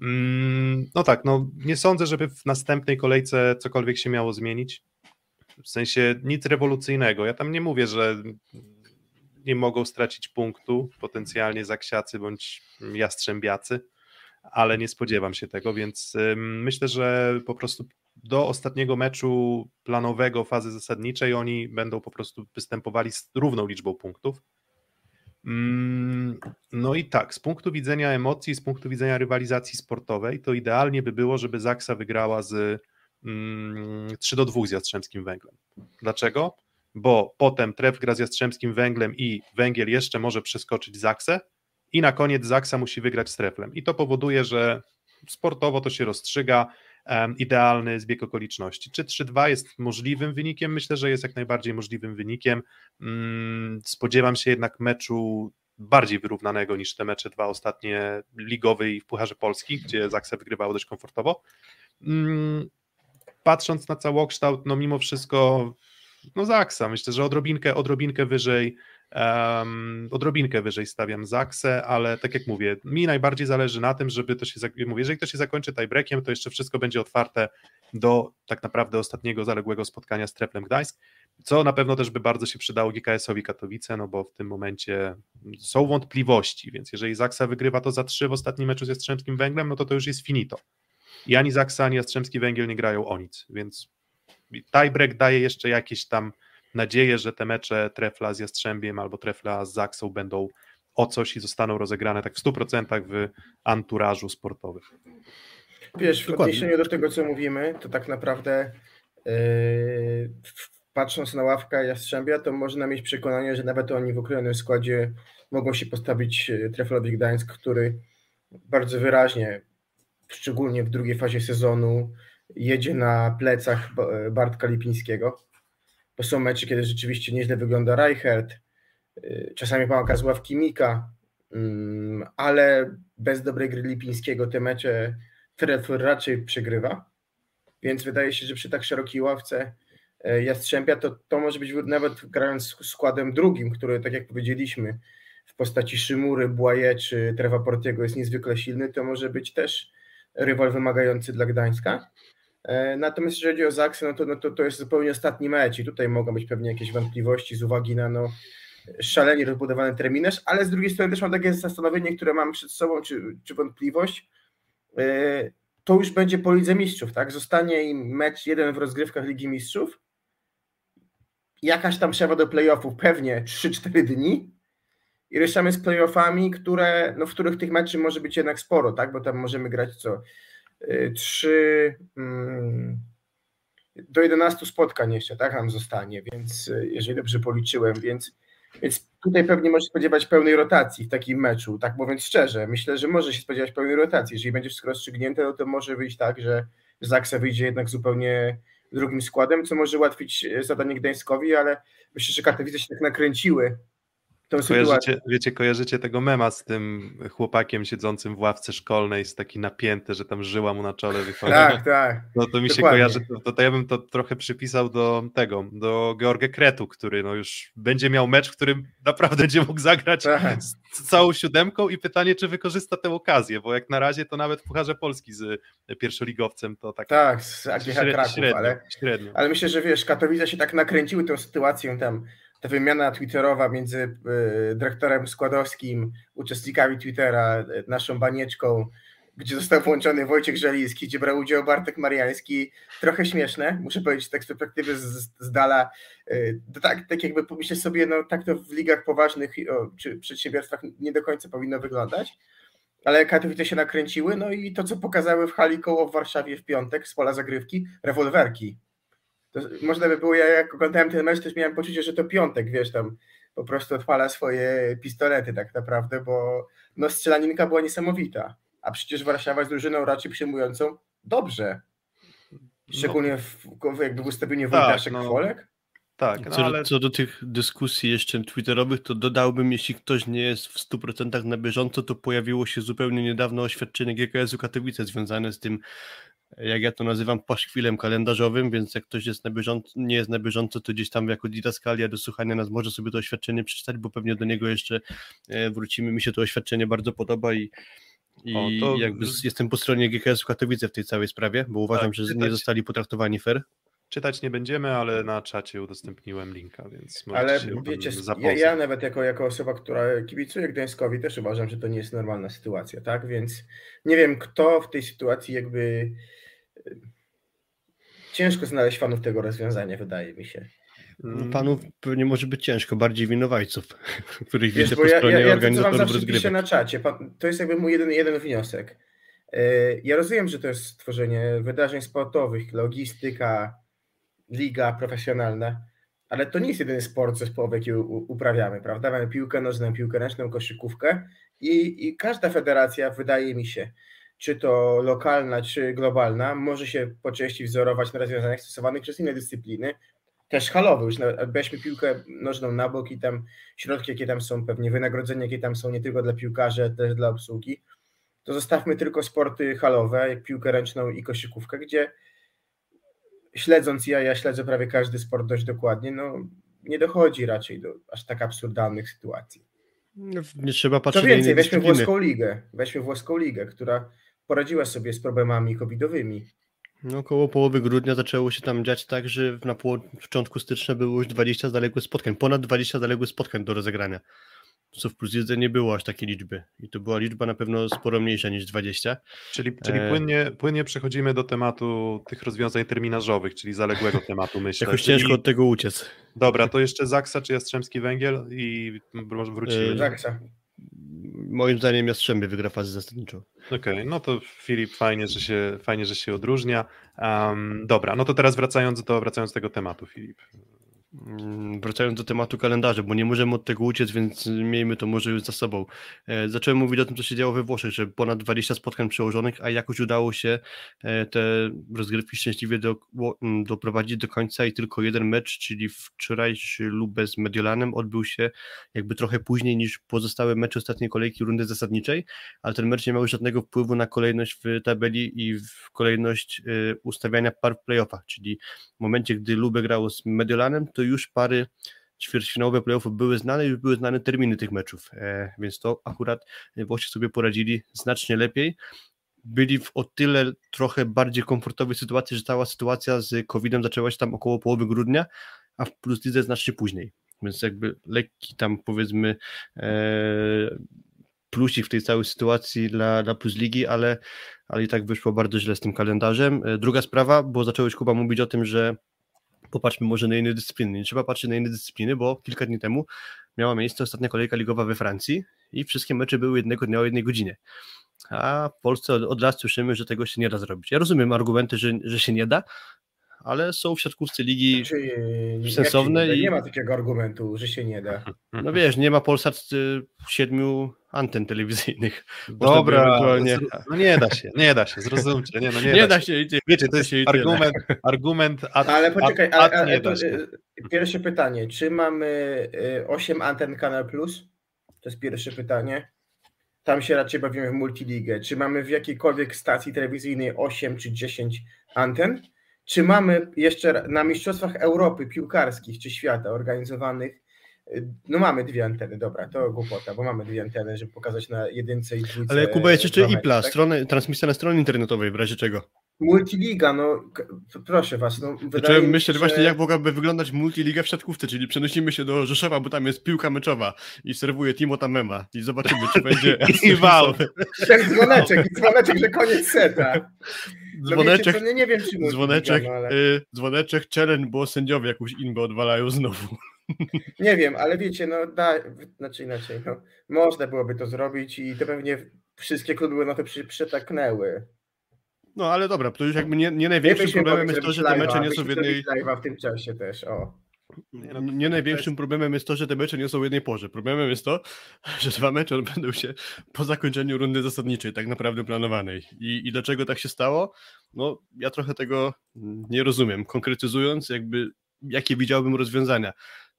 Um, no tak, no nie sądzę, żeby w następnej kolejce cokolwiek się miało zmienić. W sensie nic rewolucyjnego. Ja tam nie mówię, że nie mogą stracić punktu potencjalnie zaksiacy bądź jastrzębiacy. ale nie spodziewam się tego, więc myślę, że po prostu do ostatniego meczu planowego fazy zasadniczej oni będą po prostu występowali z równą liczbą punktów. Mm, no i tak, z punktu widzenia emocji, z punktu widzenia rywalizacji sportowej, to idealnie by było, żeby Zaksa wygrała z 3 do 2 z Jastrzębskim Węglem. Dlaczego? Bo potem Tref gra z Jastrzębskim Węglem i Węgiel jeszcze może przeskoczyć Zaksę i na koniec Zaksa musi wygrać z Treflem. I to powoduje, że sportowo to się rozstrzyga, idealny zbieg okoliczności. Czy 3-2 jest możliwym wynikiem? Myślę, że jest jak najbardziej możliwym wynikiem. Um, spodziewam się jednak meczu bardziej wyrównanego niż te mecze dwa ostatnie ligowe i w Pucharze Polski, gdzie Zaksa wygrywało dość komfortowo. Patrząc na całokształt, no mimo wszystko, no Zaksa, myślę, że odrobinkę, odrobinkę wyżej, um, odrobinkę wyżej stawiam Zaksę, ale tak jak mówię, mi najbardziej zależy na tym, żeby to się, mówię, jeżeli to się zakończy tiebreakiem, to jeszcze wszystko będzie otwarte do tak naprawdę ostatniego zaległego spotkania z Treplem Gdańsk, co na pewno też by bardzo się przydało GKS-owi Katowice, no bo w tym momencie są wątpliwości, więc jeżeli Zaksa wygrywa to za trzy w ostatnim meczu z Jastrzębskim Węglem, no to to już jest finito. I ani Zaksa, ani Jastrzębski Węgiel nie grają o nic, więc tiebreak daje jeszcze jakieś tam nadzieję, że te mecze Trefla z Jastrzębiem albo Trefla z Zaksą będą o coś i zostaną rozegrane tak w 100% w anturażu sportowym. Wiesz, w odniesieniu do tego, co mówimy, to tak naprawdę yy, patrząc na ławkę Jastrzębia, to można mieć przekonanie, że nawet oni w określonym składzie mogą się postawić yy, Treflowi Gdańsk, który bardzo wyraźnie szczególnie w drugiej fazie sezonu, jedzie na plecach Bartka Lipińskiego. Bo są mecze, kiedy rzeczywiście nieźle wygląda Reichert, y, czasami pomaga z ławki Mika, mm, ale bez dobrej gry Lipińskiego te mecze Trefl raczej przegrywa. Więc wydaje się, że przy tak szerokiej ławce y, Jastrzębia to, to może być nawet grając składem drugim, który tak jak powiedzieliśmy w postaci Szymury, Błaje czy Trewa Portiego jest niezwykle silny, to może być też rywal wymagający dla Gdańska. E, natomiast jeżeli chodzi o Zaksę, no to, no to, to jest zupełnie ostatni mecz i tutaj mogą być pewnie jakieś wątpliwości z uwagi na no, szalenie rozbudowany terminarz, ale z drugiej strony też mam takie zastanowienie, które mam przed sobą, czy, czy wątpliwość, e, to już będzie po Lidze Mistrzów, tak? Zostanie im mecz jeden w rozgrywkach Ligi Mistrzów, jakaś tam przerwa do playoffów, pewnie 3-4 dni, i ruszamy z playoffami, które, no, w których tych meczów może być jednak sporo, tak? Bo tam możemy grać co? Y, trzy mm, do 11 spotkań jeszcze, tak nam zostanie, więc y, jeżeli dobrze policzyłem, więc, więc tutaj pewnie może spodziewać pełnej rotacji w takim meczu, tak mówiąc szczerze. Myślę, że może się spodziewać pełnej rotacji. Jeżeli będzie wszystko rozstrzygnięte, no to może wyjść tak, że Zaksa wyjdzie jednak zupełnie drugim składem, co może ułatwić y, zadanie Gdańskowi, ale myślę, że Katowice się tak nakręciły kojarzycie, wiecie, kojarzycie tego mema z tym chłopakiem siedzącym w ławce szkolnej, z taki napięty, że tam żyła mu na czole wychodzi. Tak, tak. No to mi Dokładnie. się kojarzy, to, to, ja bym to trochę przypisał do tego, do George Kretu, który no już będzie miał mecz, w którym naprawdę będzie mógł zagrać tak. z, całą siódemką i pytanie, czy wykorzysta tę okazję, bo jak na razie to nawet w Pucharze Polski z pierwszoligowcem to tak... Tak, z AGH Kraków, średnio, ale, średnio. ale myślę, że wiesz, Katowice się tak nakręciły tą sytuacją tam ta wymiana twitterowa między e, dyrektorem Składowskim, uczestnikami Twittera, naszą banieczką, gdzie został włączony Wojciech Żeliński, gdzie brał udział Bartek Mariański, trochę śmieszne, muszę powiedzieć tak z perspektywy z, z dala, e, tak, tak jakby pomyśleć sobie, no tak to w ligach poważnych czy przedsiębiorstwach nie do końca powinno wyglądać, ale Katowice się nakręciły, no i to, co pokazały w hali koło w Warszawie w piątek z pola zagrywki, rewolwerki, to można by było, ja jak oglądałem ten mecz, też miałem poczucie, że to piątek, wiesz, tam po prostu odpala swoje pistolety tak naprawdę, bo no strzelaninka była niesamowita, a przecież Warszawa jest drużyną raczej przyjmującą dobrze, szczególnie w, jakby w ustawieniu tak, Wojtaszek no, Kwolek. Tak, no, co, ale... co do tych dyskusji jeszcze twitterowych, to dodałbym, jeśli ktoś nie jest w 100% na bieżąco, to pojawiło się zupełnie niedawno oświadczenie GKS-u Katowice związane z tym jak ja to nazywam, paszkwilem kalendarzowym, więc jak ktoś jest na bieżąco, nie jest na bieżąco, to gdzieś tam jako didaskalia do słuchania nas może sobie to oświadczenie przeczytać, bo pewnie do niego jeszcze e, wrócimy. Mi się to oświadczenie bardzo podoba i i o, to... jakby jestem po stronie GKS-u Katowice w tej całej sprawie, bo uważam, tak, że nie zostali potraktowani fair. Czytać nie będziemy, ale na czacie udostępniłem linka, więc Ale wiecie, ja, ja nawet jako, jako osoba, która kibicuje Gdańskowi, też uważam, że to nie jest normalna sytuacja, tak? Więc nie wiem, kto w tej sytuacji jakby. y, Ciężko znaleźć fanów tego rozwiązania, wydaje mi się. Mm, Panów pewnie może być ciężko, bardziej winowajców, których Wiesz, widzę bo po ja, stronie ja, ja organizatorów zawsze piszę rozgrywek. na czacie, pan, to jest jakby mój jeden, jeden wniosek. E, Ja rozumiem, że to jest tworzenie wydarzeń sportowych, logistyka, liga profesjonalna, ale to nie jest jedyny sport zespołowy, jaki uprawiamy, prawda? Mamy piłkę nożną, piłkę ręczną, koszykówkę i, i każda federacja, wydaje mi się, czy to lokalna, czy globalna, może się po części wzorować na rozwiązaniach stosowanych przez inne dyscypliny, też halowe, już weźmy piłkę nożną na bok i tam środki, jakie tam są, pewnie wynagrodzenia, jakie tam są nie tylko dla piłkarzy, ale też dla obsługi, to zostawmy tylko sporty halowe, jak piłkę ręczną i koszykówkę, gdzie śledząc ja, ja śledzę prawie każdy sport dość dokładnie, no nie dochodzi raczej do aż tak absurdalnych sytuacji. No, Nie trzeba Co patrzeć na więcej, weźmy włoską ligę, weźmy włoską ligę, która poradziła sobie z problemami covidowymi. No, około połowy grudnia zaczęło się tam dziać tak, że na początku stycznia było już 20 zaległych spotkań, ponad 20 zaległych spotkań do rozegrania. Co w plus lidze nie było aż takiej liczby. I to była liczba na pewno sporo mniejsza niż 20. Czyli, czyli E. płynnie, płynnie przechodzimy do tematu tych rozwiązań terminarzowych, czyli zaległego tematu, myślę. Jakoś czyli, ciężko od tego uciec. Dobra, to jeszcze Zaksa czy Jastrzębski Węgiel i może wrócimy. E, Zaksa. Moim zdaniem Jastrzębie wygra fazę zasadniczą. Okej, no to Filip, fajnie, że się, fajnie, że się odróżnia. Um, dobra, no to teraz wracając do, wracając do tego tematu, Filip. Mm, Wracając do tematu kalendarza, bo nie możemy od tego uciec, więc miejmy to może już za sobą. E, Zacząłem mówić o tym, co się działo we Włoszech, że ponad 20 spotkań przełożonych, a jakoś udało się e, te rozgrywki szczęśliwie do, ło- m, doprowadzić do końca i tylko jeden mecz, czyli wczorajszy Lubę z Mediolanem odbył się jakby trochę później niż pozostałe mecze ostatniej kolejki rundy zasadniczej, ale ten mecz nie miał żadnego wpływu na kolejność w tabeli i w kolejność e, ustawiania par w playoffach, czyli w momencie, gdy Lubę grało z Mediolanem, to już pary ćwierćfinałowe playoffów były znane, już były znane terminy tych meczów, e, więc to akurat Włosi sobie poradzili znacznie lepiej. Byli w o tyle trochę bardziej komfortowej sytuacji, że cała sytuacja z COVID-em zaczęła się tam około połowy grudnia, a w Plus Lidze znacznie później, więc jakby lekki tam powiedzmy e, plusik w tej całej sytuacji dla, dla Plus Ligi, ale, ale i tak wyszło bardzo źle z tym kalendarzem. E, Druga sprawa, bo zacząłeś Kuba mówić o tym, że popatrzmy może na inne dyscypliny. Nie trzeba patrzeć na inne dyscypliny, bo kilka dni temu miała miejsce ostatnia kolejka ligowa we Francji i wszystkie mecze były jednego dnia o jednej godzinie. A w Polsce od, od lat słyszymy, że tego się nie da zrobić. Ja rozumiem argumenty, że, że się nie da, ale są w siatkówce ligi, Czy, jak się Sensowne nie, i- nie ma takiego argumentu, że się nie da. no wiesz, nie ma Polsat y, siedmiu anten telewizyjnych. Dobra, ewentualnie- zro- no nie da się, nie da się, zrozumcie, nie, no nie, Nie, da da się. się. Wiecie, to jest tyle. argument, argument ad, Ale poczekaj, ad, ale, ad ale, nie da się. y, pierwsze pytanie, czy mamy y, 8 anten Kanal Plus? To jest pierwsze pytanie. Tam się raczej bawimy w multiligę. Czy mamy w jakiejkolwiek stacji telewizyjnej 8 czy 10 anten? Czy mamy jeszcze na Mistrzostwach Europy piłkarskich czy świata organizowanych? y, No mamy dwie anteny, dobra, to głupota, bo mamy dwie anteny, żeby pokazać na jedynce i dwójce. Ale Kuba jest jeszcze mecze, IPLA, tak? stronę, transmisja na stronie internetowej, w razie czego. Multiliga, no proszę was, no mi się, myśleć że- właśnie, jak mogłaby wyglądać multiliga w siatkówce, czyli przenosimy się do Rzeszowa, bo tam jest piłka meczowa i serwuje Timo Tamema i zobaczymy, czy będzie I wał. Ten dzwoneczek, i dzwoneczek, że koniec seta. No dzwoneczek, wiecie, co, nie, nie wiem, czy dzwoneczek, no, ale... y, dzwoneczek challenge, bo sędziowie jakąś inbę odwalają znowu. Nie wiem, ale wiecie, no da, znaczy inaczej, no, można byłoby to zrobić i to pewnie wszystkie kluby by na to przy, przytaknęły. No ale dobra, to już jakby nie, nie największym problemem jest to, że te mecze nie są w jednej... w tym czasie też, o. Nie, no, Nie największym problemem jest to, że te mecze nie są w jednej porze. Problemem jest to, że dwa mecze odbędą się po zakończeniu rundy zasadniczej, tak naprawdę planowanej. I, I dlaczego tak się stało? No, ja trochę tego nie rozumiem. Konkretyzując, jakby jakie widziałbym rozwiązania.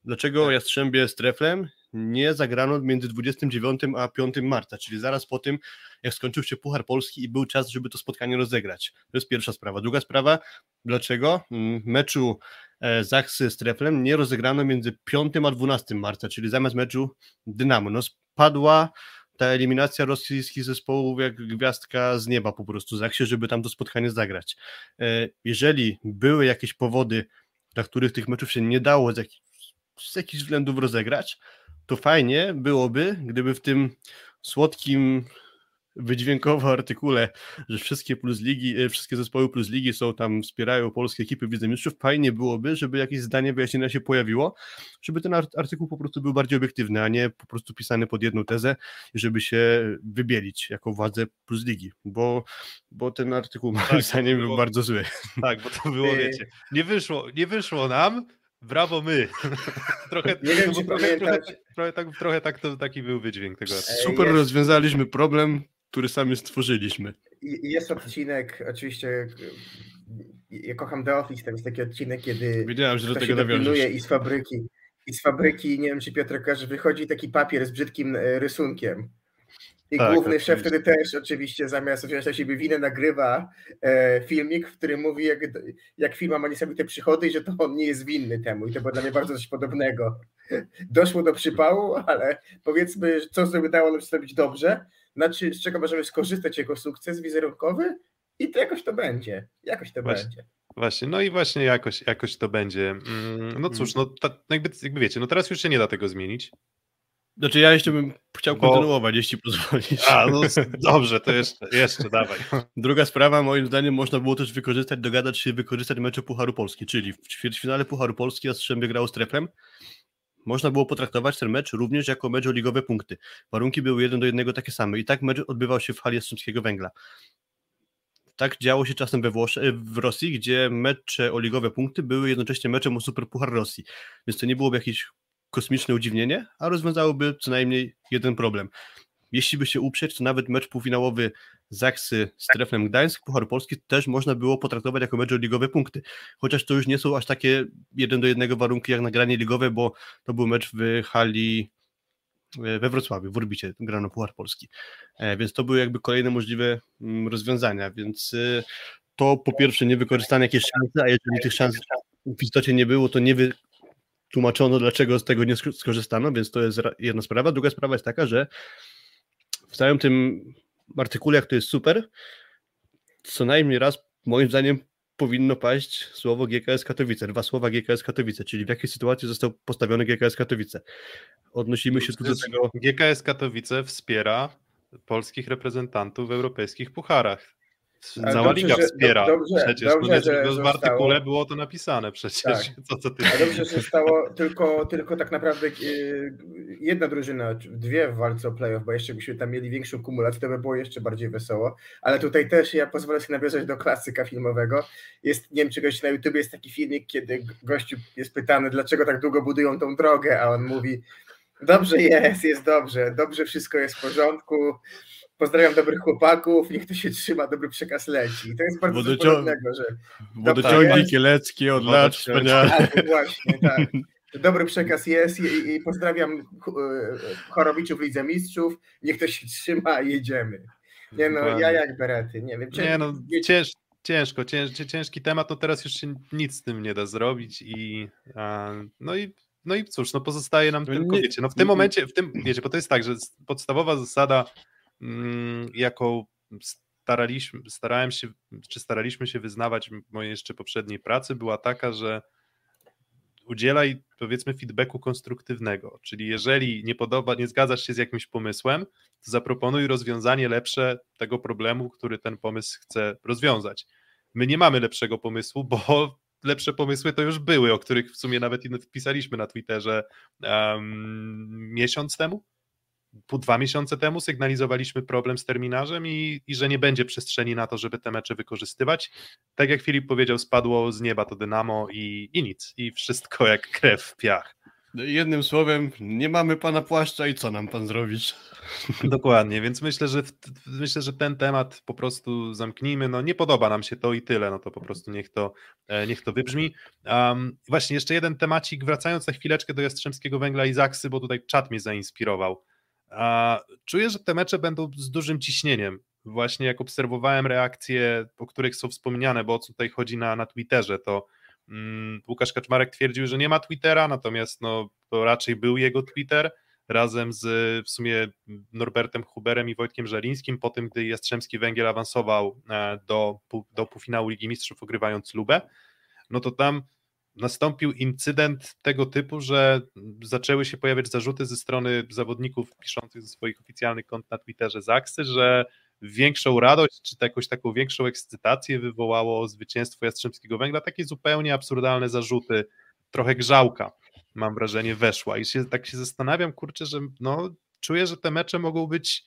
Dlaczego Jastrzębie z Treflem nie zagrano między 29 a 5 marca, czyli zaraz po tym, jak skończył się Puchar Polski i był czas, żeby to spotkanie rozegrać. To jest pierwsza sprawa. Druga sprawa, dlaczego mm, meczu e, Zaksy z Treflem nie rozegrano między 5 a 12 marca, czyli zamiast meczu Dynamo. No spadła ta eliminacja rosyjskich zespołów jak gwiazdka z nieba po prostu Zaksie, żeby tam to spotkanie zagrać. E, jeżeli były jakieś powody, dla których tych meczów się nie dało z, z jakichś względów rozegrać, to fajnie byłoby, gdyby w tym słodkim wydźwiękowo artykule, że wszystkie plus ligi, e, wszystkie zespoły plus ligi są tam, wspierają polskie ekipy wicemistrzów, fajnie byłoby, żeby jakieś zdanie wyjaśnienia się pojawiło, żeby ten artykuł po prostu był bardziej obiektywny, a nie po prostu pisany pod jedną tezę, żeby się wybielić jako władzę plus ligi, bo, bo ten artykuł moim tak, zdaniem był bardzo zły. Tak, bo to było, wiecie, nie wyszło, nie wyszło nam, brawo my. trochę, nie wiem, czy trochę, trochę, trochę, tak, trochę tak to, taki był wydźwięk tego. Super rozwiązaliśmy problem, który sami stworzyliśmy. Jest odcinek, oczywiście, ja kocham The Office, tam jest taki odcinek, kiedy Wiedziałem, że do tego nawiążesz. i z fabryki, i z fabryki, nie wiem czy Piotr że wychodzi taki papier z brzydkim e, rysunkiem. I tak, główny szef wtedy też oczywiście zamiast wziąć na siebie winę nagrywa e, filmik, w którym mówi jak, jak firma ma niesamowite przychody i że to on nie jest winny temu i to było dla mnie bardzo coś podobnego. Doszło do przypału, ale powiedzmy, co sobie dało nam zrobić dobrze, znaczy, z czego możemy skorzystać jako sukces wizerunkowy i to jakoś to będzie. Jakoś to właśnie, będzie. Właśnie, no i właśnie jakoś, jakoś to będzie. Mm, no cóż, no ta, jakby, jakby wiecie, no teraz już się nie da tego zmienić. Znaczy ja jeszcze bym chciał Bo... kontynuować, jeśli pozwolisz. A, no dobrze, to jeszcze, jeszcze dawaj. Druga sprawa, moim zdaniem można było też wykorzystać, dogadać się wykorzystać mecze Pucharu Polski, czyli w ćwierćfinale Pucharu Polski Jastrzębie grało z Treflem, można było potraktować ten mecz również jako mecz o ligowe punkty. Warunki były jeden do jednego takie same i tak mecz odbywał się w hali Jastrzębskiego Węgla. Tak działo się czasem we Włosz- w Rosji, gdzie mecze o ligowe punkty były jednocześnie meczem o Superpuchar Rosji. Więc to nie byłoby jakieś kosmiczne udziwnienie, a rozwiązałoby co najmniej jeden problem. Jeśli by się uprzeć, to nawet mecz półfinałowy Zaksy z Treflem Gdańsk, Puchar Polski też można było potraktować jako mecz o ligowe punkty. Chociaż to już nie są aż takie jeden do jednego warunki jak nagranie ligowe, bo to był mecz w hali e, we Wrocławiu, w Orbicie grano Puchar Polski. E, więc to były jakby kolejne możliwe mm, rozwiązania, więc e, to po pierwsze nie wykorzystane jakieś szanse, a jeżeli tych szans w istocie nie było, to nie wytłumaczono, dlaczego z tego nie skorzystano, więc to jest jedna sprawa. Druga sprawa jest taka, że w całym tym artykule, jak to jest super, co najmniej raz, moim zdaniem, powinno paść słowo GKS Katowice, dwa słowa GKS Katowice, czyli w jakiej sytuacji został postawiony GKS Katowice. Odnosimy się tu do tego. GKS Katowice wspiera polskich reprezentantów w europejskich pucharach. Cała liga wspiera. Dobrze, przecież dobrze, że w artykule było to napisane przecież. Tak. Co, co ty... A dobrze, że stało tylko, tylko tak naprawdę e, jedna drużyna, dwie w walce o playoff, bo jeszcze byśmy tam mieli większą kumulację, to by było jeszcze bardziej wesoło. Ale tutaj też ja pozwolę sobie nawiązać do klasyka filmowego. Jest, nie wiem czy gość na YouTube jest taki filmik, kiedy gościu jest pytany, dlaczego tak długo budują tą drogę, a on mówi, dobrze jest, jest dobrze, dobrze wszystko jest w porządku, Pozdrawiam dobrych chłopaków, niech to się trzyma, dobry przekaz leci. I to jest bardzo Wodocią... podobnego, że... Wodociągi kieleckie od lat wspaniale. Tak, właśnie, tak. Dobry przekaz jest i, i pozdrawiam chorobiczów Lidze Mistrzów, niech to się trzyma i jedziemy. Nie no, ja jak berety, nie wiem. Nie no, cięż, ciężko, cięż, ciężki temat, no teraz już się nic z tym nie da zrobić i no i no i cóż, no pozostaje nam tylko, wiecie, no w tym momencie, w tym, wiecie, bo to jest tak, że podstawowa zasada jaką staraliśmy, starałem się, czy staraliśmy się wyznawać w mojej jeszcze poprzedniej pracy, była taka, że udzielaj powiedzmy feedbacku konstruktywnego, czyli jeżeli nie podoba, nie zgadzasz się z jakimś pomysłem, to zaproponuj rozwiązanie lepsze tego problemu, który ten pomysł chce rozwiązać. My nie mamy lepszego pomysłu, bo lepsze pomysły to już były, o których w sumie nawet wpisaliśmy na Twitterze um, miesiąc temu, pół, dwa miesiące temu sygnalizowaliśmy problem z terminarzem i, i że nie będzie przestrzeni na to, żeby te mecze wykorzystywać. Tak jak Filip powiedział, spadło z nieba to Dynamo i, i nic. I wszystko jak krew w piach. Jednym słowem, nie mamy pana płaszcza i co nam pan zrobić? Dokładnie, więc myślę, że myślę, że ten temat po prostu zamknijmy. No nie podoba nam się to i tyle, no to po prostu niech to, e, niech to wybrzmi. Um, właśnie jeszcze jeden temacik, wracając na chwileczkę do Jastrzębskiego Węgla i Zaksy, bo tutaj czat mnie zainspirował. A czuję, że te mecze będą z dużym ciśnieniem. Właśnie jak obserwowałem reakcje, o których są wspomniane, bo o co tutaj chodzi na, na Twitterze, to mm, Łukasz Kaczmarek twierdził, że nie ma Twittera, natomiast no, to raczej był jego Twitter. razem z w sumie Norbertem Huberem i Wojtkiem Żelińskim, po tym, gdy Jastrzębski Węgiel awansował e, do, do półfinału Ligi Mistrzów, ogrywając Lubę, no to tam nastąpił incydent tego typu, że zaczęły się pojawiać zarzuty ze strony zawodników piszących ze swoich oficjalnych kont na Twitterze Zaksy, że większą radość, czy jakąś taką większą ekscytację wywołało zwycięstwo Jastrzębskiego Węgla, takie zupełnie absurdalne zarzuty, trochę grzałka, mam wrażenie, weszła. I się, tak się zastanawiam, kurczę, że no, czuję, że te mecze mogą być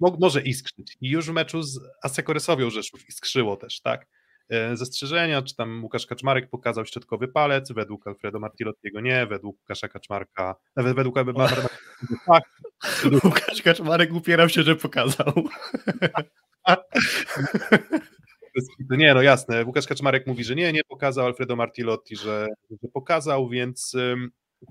mo, może iskrzyć. I już w meczu z Asekoresowią Rzeszów iskrzyło też, tak, zastrzeżenia, czy tam Łukasz Kaczmarek pokazał środkowy palec, według Alfredo Martilottiego nie, według Łukasza Kaczmarka, nawet według tak. Łukasz Kaczmarek upierał się, że pokazał. Nie, no jasne. Łukasz Kaczmarek mówi, że nie, nie pokazał, Alfredo Martilotti, że, że pokazał, więc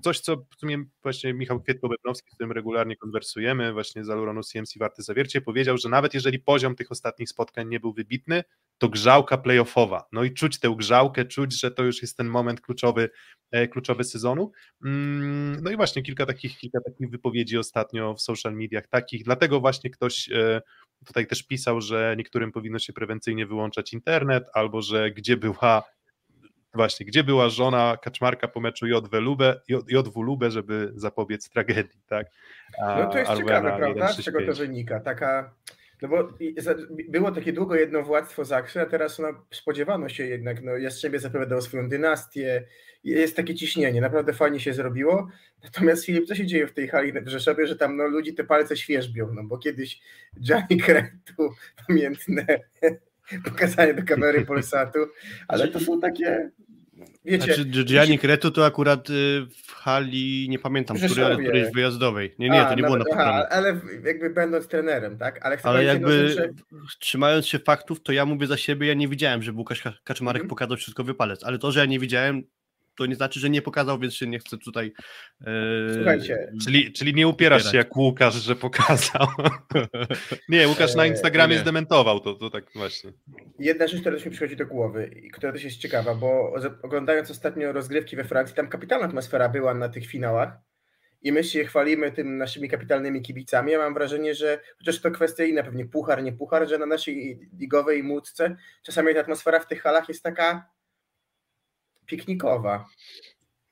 coś, co w sumie właśnie Michał Kwietko-Bebrowski, z którym regularnie konwersujemy, właśnie z Aluronu CMC Warty Zawiercie, powiedział, że nawet jeżeli poziom tych ostatnich spotkań nie był wybitny, to grzałka playoffowa. No i czuć tę grzałkę, czuć, że to już jest ten moment kluczowy, e, kluczowy sezonu. Mm, no i właśnie kilka takich, kilka takich wypowiedzi ostatnio w social mediach takich, dlatego właśnie ktoś e, tutaj też pisał, że niektórym powinno się prewencyjnie wyłączać internet, albo że gdzie była właśnie, gdzie była żona Kaczmarka po meczu JW Lubę, JW Lubę żeby zapobiec tragedii, tak? A, no to jest ciekawe, prawda, z czego to wynika, taka no bo było takie długo jedno władztwo Zakrzy, a teraz no, spodziewano się jednak, no Jastrzębie zapowiadał swoją dynastię, jest takie ciśnienie, naprawdę fajnie się zrobiło. Natomiast Filip, co się dzieje w tej hali w Rzeszowie, że tam no, ludzi te palce świeżbią, no bo kiedyś Gianni Kretu, pamiętne pokazanie do kamery Polsatu, ale to są takie Wiecie, znaczy, Gianni Kretu to akurat y, w hali, nie pamiętam, której, ale którejś wyjazdowej. Nie, nie, to nie było na aha, Ale jakby będąc trenerem, tak? Ale, ale jakby że... trzymając się faktów, to ja mówię za siebie, ja nie widziałem, że Łukasz Kaczmarek mm. pokazał wszystko wypalec, ale to, że ja nie widziałem, to nie znaczy, że nie pokazał, więc się nie chcę tutaj. E, Słuchajcie. Czyli, czyli nie upierasz się jak Łukasz, że pokazał. nie, Łukasz na Instagramie zdementował to, to tak właśnie. Jedna rzecz, która mi przychodzi do głowy i która też jest ciekawa, bo oglądając ostatnio rozgrywki we Francji, tam kapitalna atmosfera była na tych finałach. I my się chwalimy tym naszymi kapitalnymi kibicami. Ja mam wrażenie, że chociaż to kwestia inna, pewnie puchar, nie puchar, że na naszej ligowej młódce czasami ta atmosfera w tych halach jest taka piknikowa.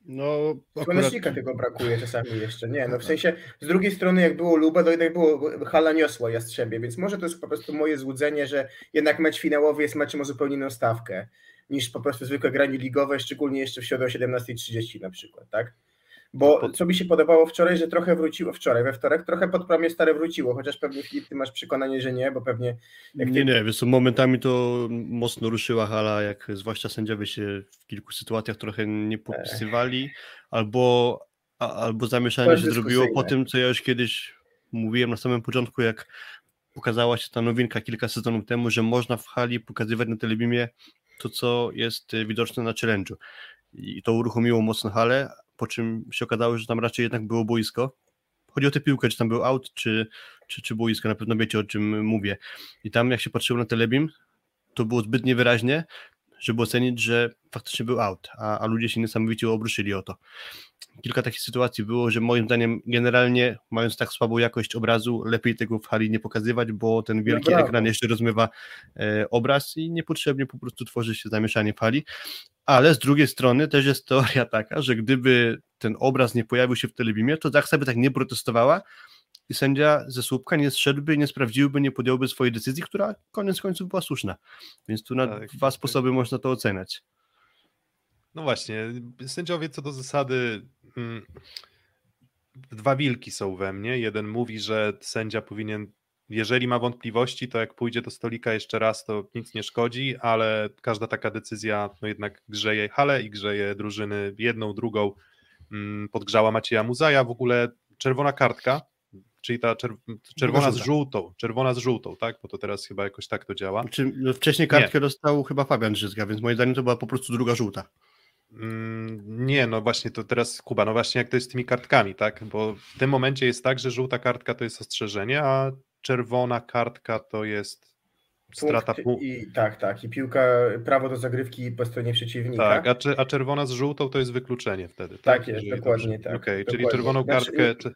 No, Słonecznika tego brakuje czasami jeszcze. Nie, no w sensie z drugiej strony jak było Luba, to jednak było hala niosła Jastrzębie, więc może to jest po prostu moje złudzenie, że jednak mecz finałowy jest meczem o zupełnie inną stawkę niż po prostu zwykłe granie ligowe, szczególnie jeszcze w środę o 17.30 na przykład, tak? Bo co mi się podobało wczoraj, że trochę wróciło, wczoraj, we wtorek, trochę pod promie stare wróciło, chociaż pewnie Filip, ty masz przekonanie, że nie, bo pewnie... Jak nie, ty... nie, wiesz, momentami to mocno ruszyła hala, jak zwłaszcza sędziowie się w kilku sytuacjach trochę nie popisywali, albo, a, albo zamieszanie się zrobiło po tym, co ja już kiedyś mówiłem na samym początku, jak pokazała się ta nowinka kilka sezonów temu, że można w hali pokazywać na telebimie to, co jest widoczne na challenge'u. I to uruchomiło mocno halę, po czym się okazało, że tam raczej jednak było boisko. Chodzi o tę piłkę, czy tam był out, czy, czy, czy boisko, na pewno wiecie o czym mówię. I tam jak się patrzyło na telebim, to było zbyt niewyraźnie, żeby ocenić, że faktycznie był out, a, a ludzie się niesamowicie obruszyli o to. Kilka takich sytuacji było, że moim zdaniem generalnie mając tak słabą jakość obrazu, lepiej tego w hali nie pokazywać, bo ten wielki no ekran jeszcze rozmywa e, obraz i niepotrzebnie po prostu tworzy się zamieszanie w hali. Ale z drugiej strony też jest teoria taka, że gdyby ten obraz nie pojawił się w telebimie, to Zaksa by tak nie protestowała i sędzia ze słupka nie zszedłby, nie sprawdziłby, nie podjąłby swojej decyzji, która koniec końców była słuszna. Więc tu na tak, dwa tak. sposoby można to oceniać. No właśnie, sędziowie co do zasady mm, dwa wilki są we mnie. Jeden mówi, że sędzia powinien jeżeli ma wątpliwości, to jak pójdzie do stolika jeszcze raz, to nic nie szkodzi, ale każda taka decyzja no jednak grzeje halę i grzeje drużyny jedną, drugą. Mm, podgrzała Macieja Muzaja, w ogóle czerwona kartka, czyli ta czerwona z żółtą, czerwona z żółtą, tak? Bo to teraz chyba jakoś tak to działa. Czy no, wcześniej kartkę nie. dostał chyba Fabian Żyzga, więc moim zdaniem to była po prostu druga żółta. Mm, nie, no właśnie to teraz Kuba, no właśnie jak to jest z tymi kartkami, tak? Bo w tym momencie jest tak, że żółta kartka to jest ostrzeżenie, a czerwona kartka to jest strata punktu. I, tak, tak. I piłka, prawo do zagrywki po stronie przeciwnika. Tak, a, czy, a czerwona z żółtą to jest wykluczenie wtedy. Tak, tak jest, dokładnie tak. Okej, okay, czyli czerwoną znaczy, kartkę.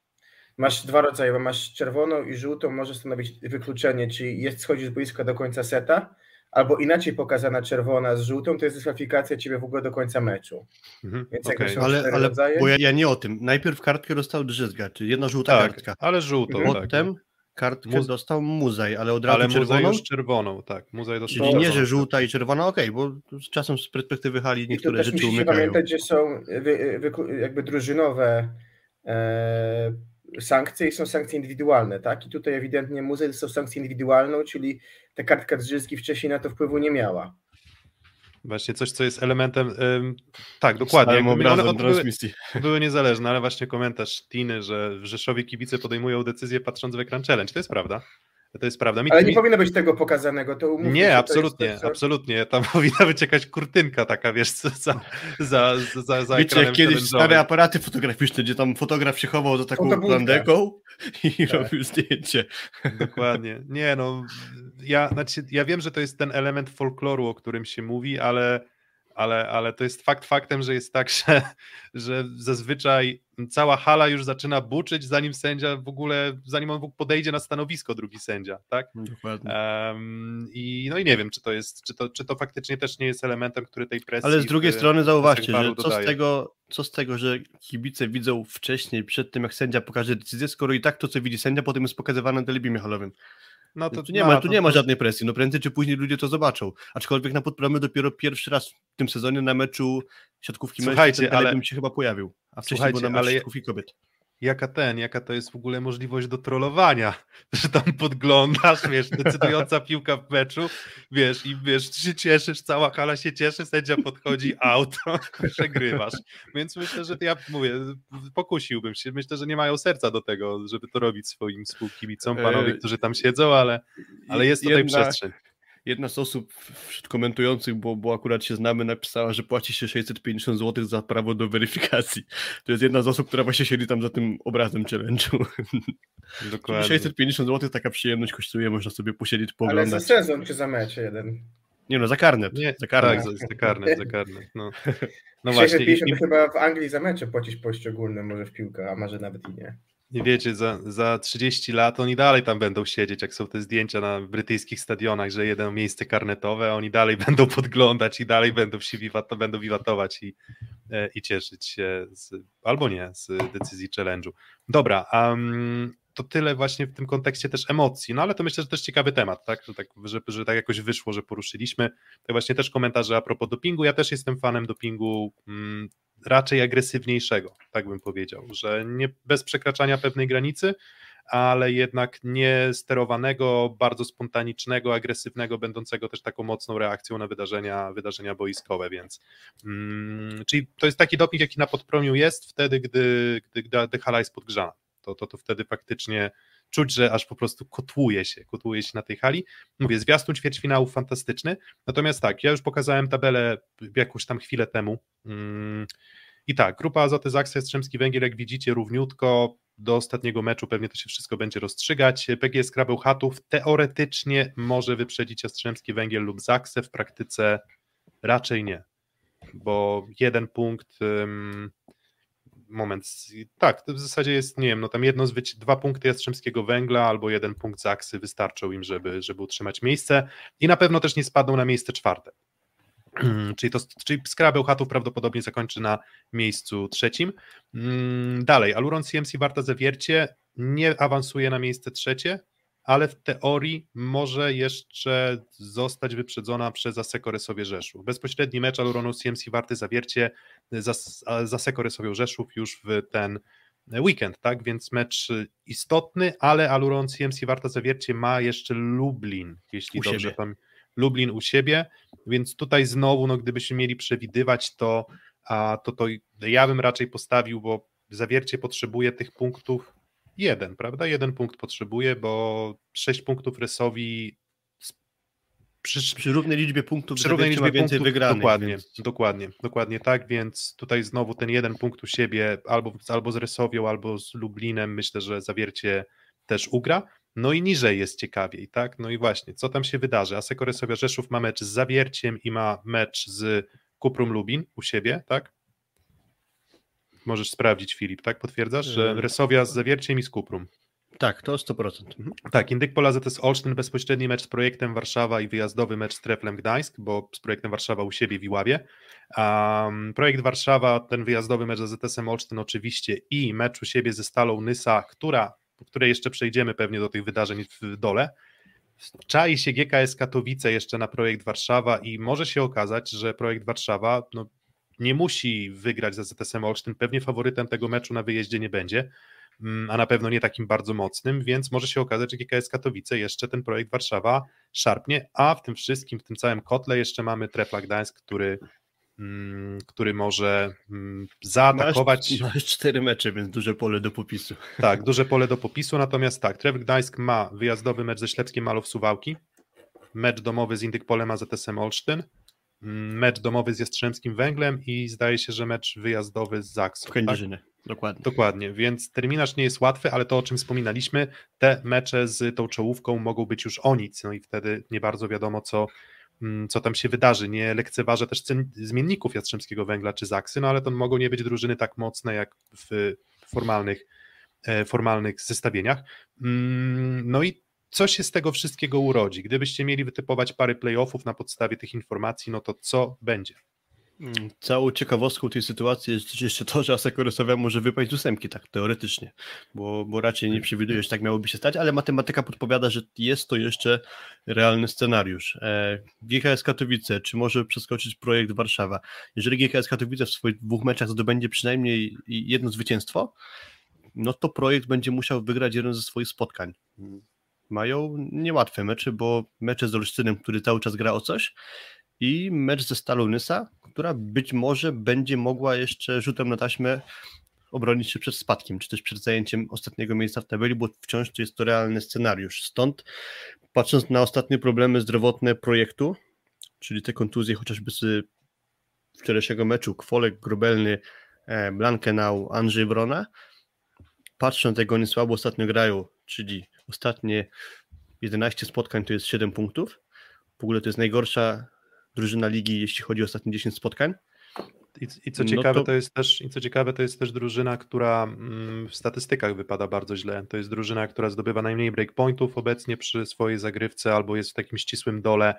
masz dwa rodzaje, bo masz czerwoną i żółtą, może stanowić wykluczenie, czyli jest schodzi z boiska do końca seta, albo inaczej pokazana czerwona z żółtą, to jest dyskwalifikacja ciebie w ogóle do końca meczu. Mhm, Więc jakby są Ale, ale rodzaje. bo ja, ja nie o tym. Najpierw kartkę dostał Drzyzga, czyli jedna żółta Tak, kartka. ale żółtą, tak. Kartkę Muz- dostał Muzaj, ale od razu Ale czerwoną. już czerwoną, tak. Muzej dostał Czyli nie, że żółta i czerwona, okej, bo z czasem z perspektywy hali niektóre rzeczy musicie umykają. pamiętać, że są wy, wy, jakby drużynowe e, sankcje i są sankcje indywidualne, tak? I tutaj ewidentnie muzeum są sankcję indywidualną, czyli ta kartka Drzyzgi wcześniej na to wpływu nie miała. Właśnie coś, co jest elementem. ym, tak, dokładnie. Jakby one obrazem od- były, transmisji. były niezależne, ale właśnie komentarz Tiny, że w Rzeszowie kibice podejmują decyzję patrząc w ekran challenge. To jest prawda. To jest prawda. Mi, Ale nie mi- powinno być tego pokazanego, to umówmy nie, to jest absolutnie, absolutnie. Tam powinna być jakaś kurtynka taka, wiesz, za, za, za, za, za Wiecie, jak kiedyś stare aparaty fotograficzne, gdzie tam fotograf się chował za taką plandeką i Tak. robił zdjęcie. Dokładnie. Nie no, ja, znaczy, ja wiem, że to jest ten element folkloru, o którym się mówi, ale, ale, ale to jest fakt faktem, że jest tak, że, że zazwyczaj cała hala już zaczyna buczyć, zanim sędzia w ogóle, zanim on podejdzie na stanowisko drugi sędzia, tak? Dokładnie. Em, I no i nie wiem, czy to jest, czy to, czy to faktycznie też nie jest elementem, który tej presji. Ale z drugiej strony zauważcie, że co z, tego, co z tego, że kibice widzą wcześniej, przed tym jak sędzia pokaże decyzję, skoro i tak to, co widzi sędzia, potem jest pokazywane na telebimie miechalowym. No To, to, tu nie, no, ma, to- tu nie ma żadnej presji. No prędzej czy później ludzie to zobaczą. Aczkolwiek na podpramy dopiero pierwszy raz w tym sezonie na meczu siatkówki Słuchajcie, mężczyzn ale- telebim się chyba pojawił. A wcześniej Słuchajcie, był na meczu ale- siatkówki kobiet. Jaka ten, jaka to jest w ogóle możliwość do trollowania, że tam podglądasz, wiesz, decydująca piłka w meczu, wiesz, i wiesz, ty się cieszysz, cała hala się cieszy, sędzia podchodzi, auto, przegrywasz. Więc myślę, że ja mówię, pokusiłbym się, myślę, że nie mają serca do tego, żeby to robić swoim współkibicom, panowie, E, którzy tam siedzą, ale, ale jest tutaj Jedna- przestrzeń. Jedna z osób wśród komentujących, bo, bo akurat się znamy, napisała, że płaci się 650 zł za prawo do weryfikacji. To jest jedna z osób, która właśnie siedzi tam za tym obrazem challenge'u. Dokładnie. 650 zł taka przyjemność kosztuje, można sobie posiedzieć, Ale za pooglądać. sezon czy za mecz jeden? Nie no, za karnet. Nie, za karnet. tak, za, za karnet, za karnet. No, no właśnie. i- 650 i- to chyba w Anglii za mecze płacić poszczególne, może w piłkę, a może nawet i nie. Nie wiecie, za, za 30 lat oni dalej tam będą siedzieć, jak są te zdjęcia na brytyjskich stadionach, że jeden miejsce karnetowe, oni dalej będą podglądać i dalej będą się wiwat, będą wiwatować i, e, i cieszyć się, z, albo nie, z decyzji challenge'u. Dobra, um, to tyle właśnie w tym kontekście też emocji, no ale to myślę, że też ciekawy temat, tak, że tak, że, że tak jakoś wyszło, że poruszyliśmy. To właśnie też komentarze a propos dopingu, ja też jestem fanem dopingu mm, raczej agresywniejszego, tak bym powiedział, że nie bez przekraczania pewnej granicy, ale jednak nie sterowanego, bardzo spontanicznego, agresywnego, będącego też taką mocną reakcją na wydarzenia, wydarzenia boiskowe, więc mm, czyli to jest taki doping, jaki na podpromiu jest wtedy, gdy, gdy, gdy hala jest podgrzana. To, to, to wtedy faktycznie czuć, że aż po prostu kotłuje się, kotłuje się na tej hali. Mówię, zwiastun ćwierćfinałów fantastyczny, natomiast tak, ja już pokazałem tabelę jakąś tam chwilę temu mm, i tak, grupa Azoty Zaksa, Jastrzębski Węgiel, jak widzicie, równiutko, do ostatniego meczu pewnie to się wszystko będzie rozstrzygać. PGS Krabeł Chatów teoretycznie może wyprzedzić Jastrzębski Węgiel lub Zaksę, w praktyce raczej nie, bo jeden punkt... ym, moment, tak, to w zasadzie jest, nie wiem, no tam jedno z dwa punkty Jastrzębskiego Węgla albo jeden punkt Zaksy wystarczą im, żeby, żeby utrzymać miejsce i na pewno też nie spadną na miejsce czwarte. czyli, to, czyli Skrabeł Chatów prawdopodobnie zakończy na miejscu trzecim. Mm, Dalej, Aluron CMC Warta Zawiercie nie awansuje na miejsce trzecie, ale w teorii może jeszcze zostać wyprzedzona przez Aseko Rysowie Rzeszów. Bezpośredni mecz Aluronu CMC Warty Zawiercie za, za Aseko Rysowią Rzeszów już w ten weekend, tak? Więc mecz istotny, ale Aluron CMC Warta Zawiercie ma jeszcze Lublin, jeśli U dobrze siebie. pamiętam. Lublin u siebie, więc tutaj znowu, no gdybyśmy mieli przewidywać to, a to, to ja bym raczej postawił, bo Zawiercie potrzebuje tych punktów jeden, prawda? Jeden punkt potrzebuje, bo sześć punktów Rysowi przy, Przy równej liczbie punktów przy równej liczbie więcej punktów, wygranych. dokładnie, więc- dokładnie, dokładnie tak, więc tutaj znowu ten jeden punkt u siebie albo, albo z Rysowią, albo z Lublinem, myślę, że Zawiercie też ugra, no i niżej jest ciekawiej, tak, no i właśnie, co tam się wydarzy, Aseko Rysowia Rzeszów ma mecz z Zawierciem i ma mecz z Kuprum Lubin u siebie, tak, możesz sprawdzić, Filip, tak? Potwierdzasz, że Yy. Resowia z Zawierciem i z Kuprum. Tak, to 100%. Mhm. Tak, Indyk Pola ZS Olsztyn, bezpośredni mecz z projektem Warszawa i wyjazdowy mecz z Treflem Gdańsk, bo z projektem Warszawa u siebie w Iławie. Um, projekt Warszawa, ten wyjazdowy mecz z ZS-em Olsztyn oczywiście i mecz u siebie ze Stalą Nysa, która, po której jeszcze przejdziemy pewnie do tych wydarzeń w dole. Czai się GKS Katowice jeszcze na projekt Warszawa i może się okazać, że projekt Warszawa no, nie musi wygrać za ZS-em Olsztyn, pewnie faworytem tego meczu na wyjeździe nie będzie, mm, a na pewno nie takim bardzo mocnym, więc może się okazać, że GKS Katowice jeszcze ten projekt Warszawa szarpnie, a w tym wszystkim, w tym całym kotle jeszcze mamy Trefla Gdańsk, który, mm, który może mm, zaatakować. Masz, masz cztery mecze, więc duże pole do popisu. Tak, duże pole do popisu, natomiast tak, Trefl Gdańsk ma wyjazdowy mecz ze Ślepskiem Malow Suwałki, mecz domowy z Indyk Polem AZS-em Olsztyn, mecz domowy z Jastrzębskim Węglem i zdaje się, że mecz wyjazdowy z Zaksą. W Tak? Kędzierzynie, dokładnie. Dokładnie, więc terminarz nie jest łatwy, ale to o czym wspominaliśmy, te mecze z tą czołówką mogą być już o nic, no i wtedy nie bardzo wiadomo, co, mm, co tam się wydarzy. Nie lekceważę też zmienników Jastrzębskiego Węgla czy Zaksy, no ale to mogą nie być drużyny tak mocne jak w formalnych, e, formalnych zestawieniach. Mm, No i co się z tego wszystkiego urodzi? Gdybyście mieli wytypować pary playoffów na podstawie tych informacji, no to co będzie? Mm, Całą ciekawostką tej sytuacji jest jeszcze to, że Asekorysowa może wypaść z ósemki, tak teoretycznie, bo, bo raczej nie przewiduje, że tak miałoby się stać, ale matematyka podpowiada, że jest to jeszcze realny scenariusz. E, GKS Katowice, czy może przeskoczyć projekt Warszawa? Jeżeli GKS Katowice w swoich dwóch meczach zdobędzie przynajmniej jedno zwycięstwo, no to projekt będzie musiał wygrać jeden ze swoich spotkań. Mają niełatwe mecze, bo mecze z Olsztynem, który cały czas gra o coś, i mecz ze Stalą Nysa, która być może będzie mogła jeszcze rzutem na taśmę obronić się przed spadkiem, czy też przed zajęciem ostatniego miejsca w tabeli, bo wciąż to jest to realny scenariusz. Stąd, patrząc na ostatnie problemy zdrowotne projektu, czyli te kontuzje chociażby z wczorajszego meczu, Kwolek, Grubelny, e, Blankenau, Andrzej Wrona, patrząc jak oni słabo ostatnio grają, czyli ostatnie 11 spotkań to jest 7 punktów, w ogóle to jest najgorsza drużyna ligi, jeśli chodzi o ostatnie 10 spotkań. I, I, co No ciekawe, to- to... jest też, I co ciekawe, to jest też drużyna, która mm, w statystykach wypada bardzo źle. To jest drużyna, która zdobywa najmniej breakpointów obecnie przy swojej zagrywce albo jest w takim ścisłym dole.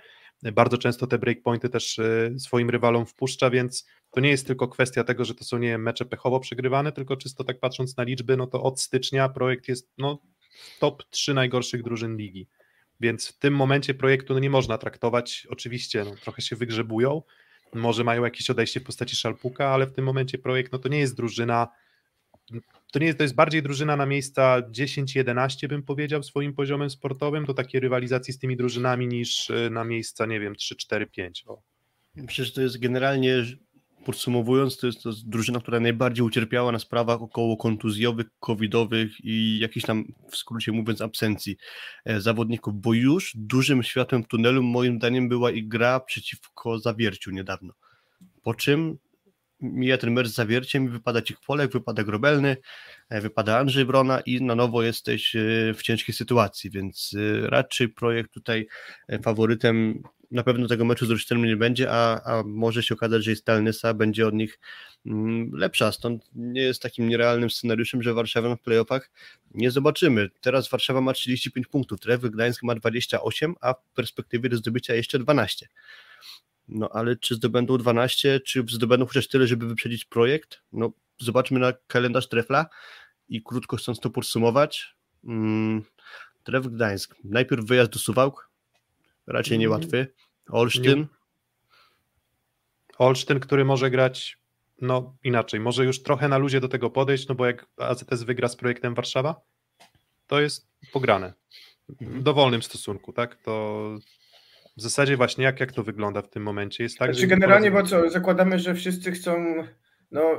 Bardzo często te breakpointy też y, swoim rywalom wpuszcza, więc to nie jest tylko kwestia tego, że to są nie mecze pechowo przegrywane, tylko czysto tak patrząc na liczby, no to od stycznia projekt jest no, top 3 najgorszych drużyn ligi. Więc w tym momencie projektu no, nie można traktować, oczywiście no, trochę się wygrzebują, może mają jakieś odejście w postaci szalpuka, ale w tym momencie projekt no to nie jest drużyna, to, nie jest, to jest bardziej drużyna na miejsca 10-11 bym powiedział swoim poziomem sportowym, to takie rywalizacji z tymi drużynami niż y, na miejsca, nie wiem, 3-4-5. O. Myślę, że to jest generalnie, podsumowując, to jest to drużyna, która najbardziej ucierpiała na sprawach około kontuzjowych, covidowych i jakichś tam, w skrócie mówiąc, absencji e, zawodników, bo już dużym światłem tunelu moim zdaniem była i gra przeciwko Zawierciu niedawno. Po czym mija ten mecz z Zawierciem wypada Ci Kwolek, wypada Grobelny, e, wypada Andrzej Brona i na nowo jesteś e, w ciężkiej sytuacji, więc raczej projekt tutaj faworytem na pewno tego meczu z Olsztynem nie będzie, a, a może się okazać, że jest Talnysa będzie od nich mm, lepsza, stąd nie jest takim nierealnym scenariuszem, że Warszawa w playoffach nie zobaczymy. Teraz Warszawa ma 35 punktów, Trewy Gdańsk ma 28, a w perspektywie do zdobycia jeszcze 12. No ale czy zdobędą 12, czy zdobędą chociaż tyle, żeby wyprzedzić projekt? No zobaczmy na kalendarz Trefla i krótko chcąc to podsumować, mm, Tref Gdańsk, najpierw wyjazd do Suwałk, raczej Mhm. niełatwy, Olsztyn. Olsztyn, który może grać no inaczej, może już trochę na luzie do tego podejść, no bo jak AZS wygra z projektem Warszawa, to jest pograne w dowolnym stosunku, tak? To w zasadzie właśnie jak, jak to wygląda w tym momencie? Jest tak, Znaczy że generalnie, bo co, zakładamy, że wszyscy chcą, no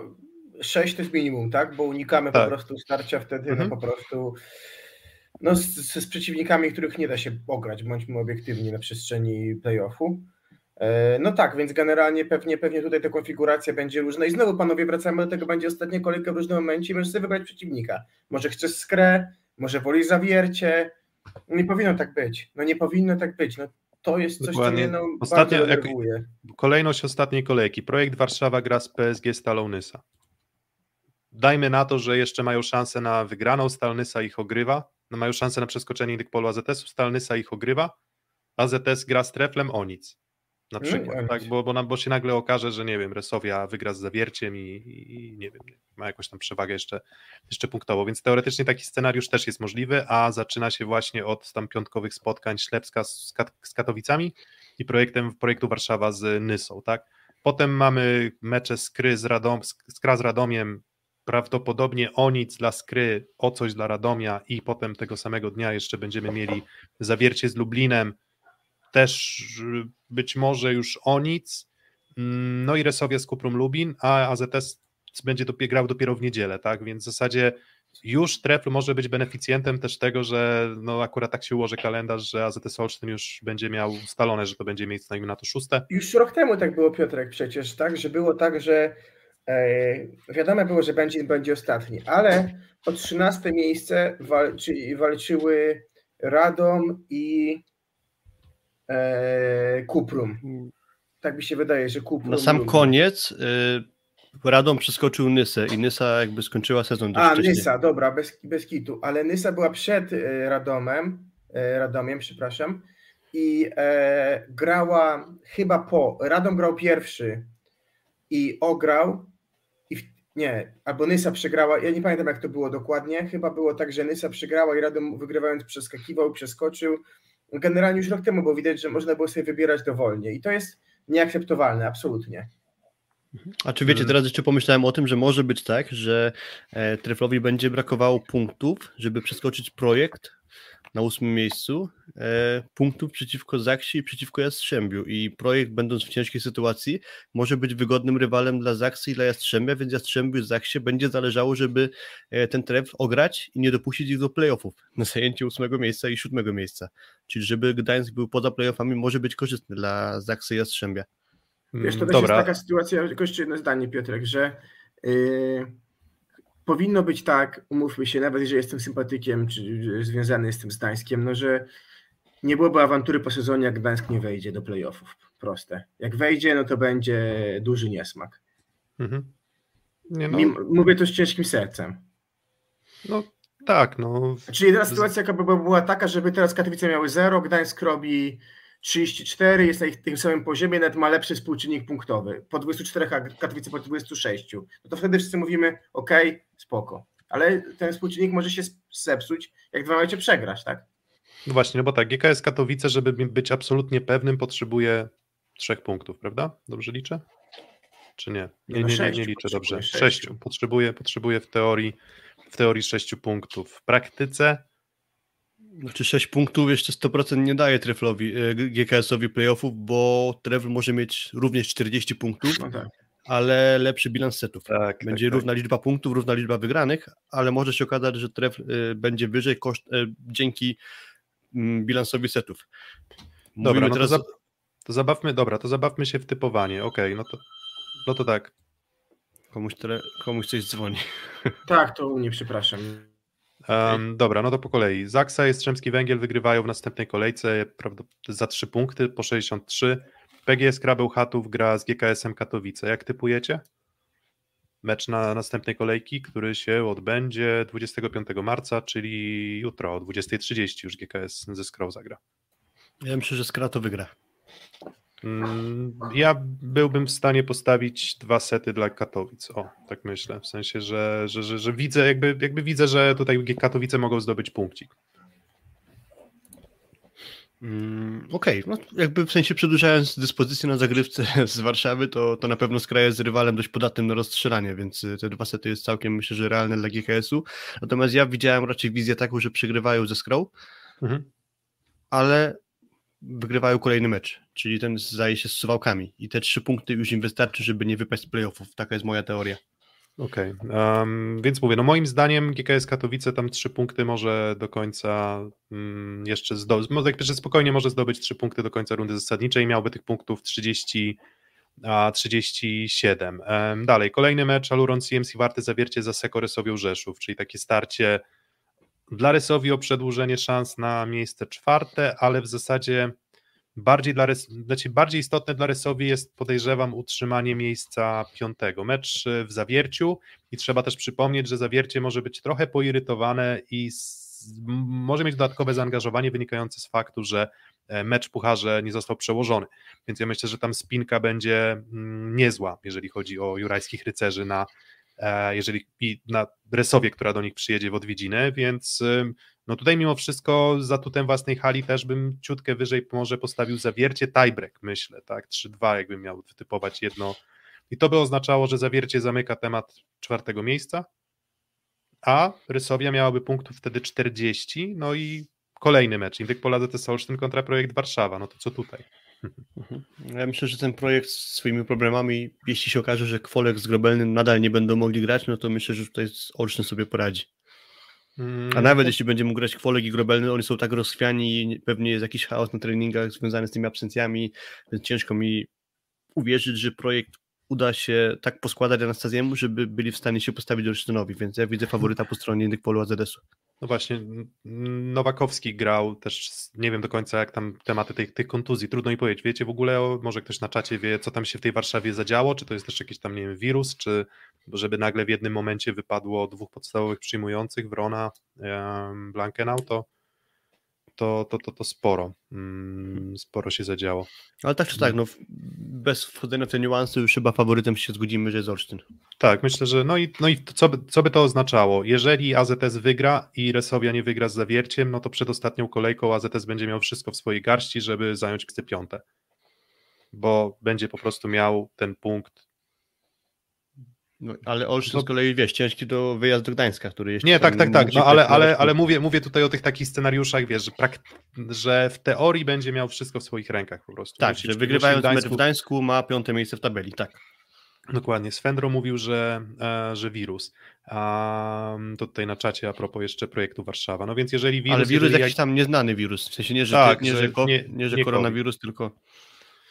6 to jest minimum, tak? Bo unikamy Tak. po prostu starcia wtedy, Mhm. no po prostu no z, z, przeciwnikami, których nie da się ograć, bądźmy obiektywni na przestrzeni playoffu. E, No tak, więc generalnie pewnie, pewnie tutaj ta konfiguracja będzie różna. I znowu panowie wracamy do tego, będzie ostatnia kolejka w różnym momencie i możesz sobie wybrać przeciwnika. Może chcesz skrę, może woli zawiercie. Nie powinno tak być. No nie powinno tak być. No to jest coś, Dokładnie. co mnie no, Ostatnia- bardzo jak-. Kolejność ostatniej kolejki. Projekt Warszawa gra z PSG Stalą Nysa. dajmy na to, że jeszcze mają szansę na wygraną, Stalnysa ich ogrywa, mają szansę na przeskoczenie Indykpolu AZS-u, Stalnysa ich ogrywa, AZS gra z Treflem o nic. Na No, przykład, tak, bo, bo, nam, bo się nagle okaże, że nie wiem, Resowia wygra z Zawierciem i, i, nie wiem, ma jakąś tam przewagę jeszcze, jeszcze punktową, więc teoretycznie taki scenariusz też jest możliwy, a zaczyna się właśnie od tam piątkowych spotkań Ślepska z, Kat- z Katowicami i projektem, projektu Warszawa z Nysą, tak? Potem mamy mecze Skry z, Radom, Skra z Radomiem, prawdopodobnie o nic dla Skry, o coś dla Radomia i potem tego samego dnia jeszcze będziemy mieli Zawiercie z Lublinem, też y, być może już o nic, Mm, no i Resowia z Kuprum Lubin, a AZS będzie dopie- grał dopiero w niedzielę, tak, więc w zasadzie już Trefl może być beneficjentem też tego, że no akurat tak się ułoży kalendarz, że AZS Olsztyn już będzie miał ustalone, że to będzie miejsce na to szóste. Już rok temu tak było, Piotrek, przecież, tak? Że było tak, że e, wiadomo było, że będzie, będzie ostatni, ale o 13 miejsce walczy, walczyły Radom i e, Kuprum. Tak mi się wydaje, że Kuprum. Na sam Lublin. koniec y, Radom przeskoczył Nysę i Nysa jakby skończyła sezon dość A, wcześnie. Nysa, dobra, bez, bez kitu. Ale Nysa była przed e, Radomem, e, Radomiem, przepraszam, i e, grała chyba po. Radom grał pierwszy i ograł. Nie, albo Nysa przegrała. Ja nie pamiętam, jak to było dokładnie. Chyba było tak, że Nysa przegrała i Radom wygrywając przeskakiwał, przeskoczył. Generalnie już rok temu było widać, że można było sobie wybierać dowolnie. I to jest nieakceptowalne, absolutnie. A czy wiecie, Mhm. teraz jeszcze pomyślałem o tym, że może być tak, że e, Treflowi będzie brakowało punktów, żeby przeskoczyć projekt na ósmym miejscu, e, punktów przeciwko Zaksi i przeciwko Jastrzębiu i projekt będąc w ciężkiej sytuacji może być wygodnym rywalem dla Zaksy i dla Jastrzębia, więc Jastrzębiu i Zaksie będzie zależało, żeby e, ten Tref ograć i nie dopuścić ich do playoffów na zajęcie ósmego miejsca i siódmego miejsca. Czyli żeby Gdańsk był poza playoffami może być korzystny dla Zaksy i Jastrzębia. Wiesz, to też Dobra, jest taka sytuacja, tylko jeszcze jedno zdanie, Piotrek, że yy, powinno być tak, umówmy się, nawet jeżeli jestem sympatykiem, czy związany jestem z Gdańskiem, no że nie byłoby awantury po sezonie, jak Gdańsk nie wejdzie do playoffów. Proste. Jak wejdzie, no to będzie duży niesmak. mhm. nie, no, Mim, mówię to z ciężkim sercem. no tak, no Czyli jedyna sytuacja, jaka by była taka, żeby teraz Katowice miały 0, Gdańsk robi 34, jest na ich tym samym poziomie, nawet ma lepszy współczynnik punktowy. Po 24, a Katowice po 26. No to wtedy wszyscy mówimy, ok, spoko. Ale ten współczynnik może się zepsuć, jak dwa mecze przegrasz, tak? No właśnie, no bo tak, GKS Katowice, żeby być absolutnie pewnym, potrzebuje trzech punktów, prawda? Dobrze liczę? Czy nie? Nie, no nie, nie, nie liczę dobrze. sześciu. Potrzebuje, potrzebuje w teorii w teorii sześciu punktów. W praktyce Znaczy 6 punktów jeszcze 100% nie daje Treflowi, e, GKS-owi playoffów, bo Trefl może mieć również 40 punktów, No tak. ale lepszy bilans setów. tak, Będzie tak, równa liczba punktów, równa liczba wygranych, ale może się okazać, że Trefl e, będzie wyżej koszt, e, dzięki mm, bilansowi setów. Dobra, no teraz to, za, to zabawmy, dobra, to zabawmy się w typowanie. Okej, no to no to tak. komuś, tele, komuś coś dzwoni. Tak, to u mnie, przepraszam. Um, dobra, no to po kolei. Zaksa i Jastrzębski Węgiel wygrywają w następnej kolejce za 3 punkty po 63. PGS Krabeł Chatów gra z GKS-em Katowice. Jak typujecie? Mecz na następnej kolejki, który się odbędzie 25 marca, czyli jutro o 20.30 już GKS ze Skrą zagra. Ja myślę, że Skra to wygra. Mm, Ja byłbym w stanie postawić dwa sety dla Katowic. O, tak myślę. W sensie, że, że, że, że widzę, jakby, jakby widzę, że tutaj Katowice mogą zdobyć punkcik. Mm, Okej, no jakby w sensie przedłużając dyspozycję na zagrywce z Warszawy, to, to na pewno Skra jest rywalem dość podatnym na rozstrzelanie, więc y, te dwa sety jest całkiem myślę, że realne dla GKS-u. Natomiast ja widziałem raczej wizję taką, że przegrywają ze Skrą, Mhm. ale wygrywają kolejny mecz, czyli ten zdaje się z Suwałkami i te trzy punkty już im wystarczy, żeby nie wypaść z playoffów. Taka jest moja teoria. Okej, em, więc mówię, no moim zdaniem GKS Katowice tam trzy punkty może do końca mm, jeszcze zdobyć, że spokojnie może zdobyć trzy punkty do końca rundy zasadniczej, miałby tych punktów 30, a 37. Em, dalej, kolejny mecz Aluron CMC Warty Zawiercie za Seko Rysowią Rzeszów, czyli takie starcie dla Rysowi o przedłużenie szans na miejsce czwarte, ale w zasadzie Bardziej, dla, znaczy bardziej istotne dla Resowi jest, podejrzewam, utrzymanie miejsca piątego. Mecz e, w zawierciu i trzeba też przypomnieć, że zawiercie może być trochę poirytowane i z, może mieć dodatkowe zaangażowanie wynikające z faktu, że e, mecz pucharze nie został przełożony. Więc ja myślę, że tam spinka będzie mm, niezła, jeżeli chodzi o jurajskich rycerzy na, jeżeli i na Resowie, która do nich przyjedzie w odwiedziny, więc no tutaj mimo wszystko za tutem własnej hali też bym ciutkę wyżej może postawił zawiercie tiebreak, myślę, tak, 3-2 jakbym miał wytypować jedno. I to by oznaczało, że zawiercie zamyka temat czwartego miejsca, a Rysowia miałaby punktów wtedy 40, no i kolejny mecz, Indyk Pola ZS Olsztyn kontra projekt Warszawa, no to co tutaj? Mhm. Ja myślę, że ten projekt z swoimi problemami, jeśli się okaże, że Kwolek z Grobelnym nadal nie będą mogli grać, no to myślę, że tutaj Olsztyn sobie poradzi. Mm, A nawet jeśli będzie mógł grać Kwolek i Grobelny, oni są tak rozchwiani i pewnie jest jakiś chaos na treningach związany z tymi absencjami, więc ciężko mi uwierzyć, że projekt uda się tak poskładać Anastazjemu, żeby byli w stanie się postawić Olsztynowi, więc ja widzę faworyta po stronie Indyk Polu AZS-u. No właśnie, Nowakowski grał też, nie wiem do końca jak tam tematy tych, tych kontuzji, trudno mi powiedzieć. Wiecie w ogóle, może ktoś na czacie wie, co tam się w tej Warszawie zadziało, czy to jest też jakiś tam, nie wiem, wirus, czy żeby nagle w jednym momencie wypadło dwóch podstawowych przyjmujących, Wrona, Blankenau, to to, to, to, to sporo, mm, sporo się zadziało. Ale tak czy tak, no, bez wchodzenia w te niuanse już chyba faworytem się zgodzimy, że jest Olsztyn. Tak, myślę, że no i, no i co, by, co by to oznaczało? Jeżeli AZS wygra i Resowia nie wygra z Zawierciem, no to przed ostatnią kolejką AZS będzie miał wszystko w swojej garści, żeby zająć piąte, bo będzie po prostu miał ten punkt no, ale Olsztyn no, z kolei, wiesz, ciężki do wyjazd do Gdańska, który jeszcze... Nie, tak, tak, tak, no ale, ale, ale mówię, mówię tutaj o tych takich scenariuszach, wiesz, że, że w teorii będzie miał wszystko w swoich rękach po prostu. Tak, musi, że wygrywając w Gdańsku... mecz w Gdańsku ma piąte miejsce w tabeli, tak. Dokładnie. Swendro mówił, że, e, że wirus. A to tutaj na czacie a propos jeszcze projektu Warszawa. No więc jeżeli wirus. Ale wirus jakiś jak... tam nieznany wirus. W sensie nie, że, tak, nie, że, że, nie, nie, że nie koronawirus, COVID. tylko.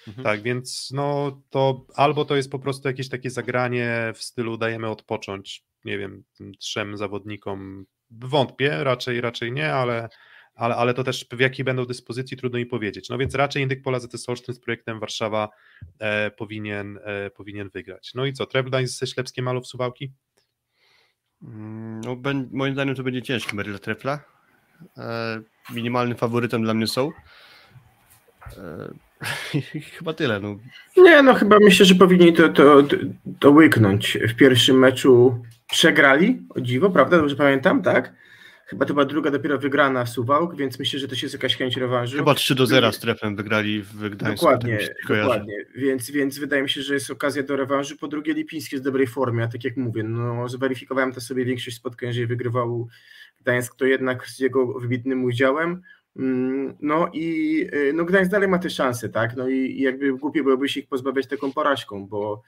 Mhm. Tak, więc no to albo to jest po prostu jakieś takie zagranie w stylu dajemy odpocząć, nie wiem, trzem zawodnikom. Wątpię, raczej, raczej nie, ale, ale, ale to też w jakiej będą dyspozycji trudno mi powiedzieć. No więc raczej Indyk Pola ZS Olsztyn z projektem Warszawa e, powinien, e, powinien wygrać. No i co, Trebledań ze Ślepskiem Malów Suwałki? Mm, no, moim zdaniem to będzie ciężki mecz dla Trefla. E, minimalnym faworytem dla mnie są. E, Chyba tyle. No. Nie, no chyba myślę, że powinni to, to, to łyknąć. W pierwszym meczu przegrali, o dziwo, prawda? Dobrze pamiętam, tak? Chyba to była druga dopiero wygrana w Suwałk, więc myślę, że to jest jakaś chęć rewanżu. Chyba 3 do 0 z trefem wygrali w Gdańsku. Dokładnie, tak dokładnie. Więc, więc wydaje mi się, że jest okazja do rewanżu. Po drugie Lipiński jest w dobrej formie, a tak jak mówię, no zweryfikowałem to sobie większość spotkań, jeżeli wygrywał Gdańsk, to jednak z jego wybitnym udziałem. Mm, no i y, no Gdańsk dalej ma te szanse, tak? No i jakby głupie byłoby się ich pozbawiać taką porażką, bo.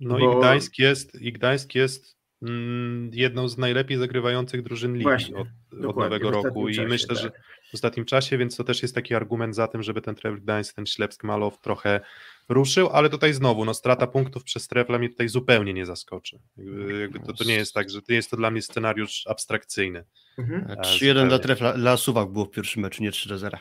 No bo... i Gdańsk jest, i Gdańsk jest mm, jedną z najlepiej zagrywających drużyn ligi Właśnie, od, od nowego roku. I czasie, myślę, tak. że w ostatnim czasie, więc to też jest taki argument za tym, żeby ten Trevor Gdańsk, ten Ślepsk Malow trochę ruszył, ale tutaj znowu, no strata punktów przez Trefla mnie tutaj zupełnie nie zaskoczy. Jakby, jakby to, to nie jest tak, że to jest to dla mnie scenariusz abstrakcyjny. Mhm. 3-1 e, dla Trefla, dla Suwak było w pierwszym meczu, nie 3-0.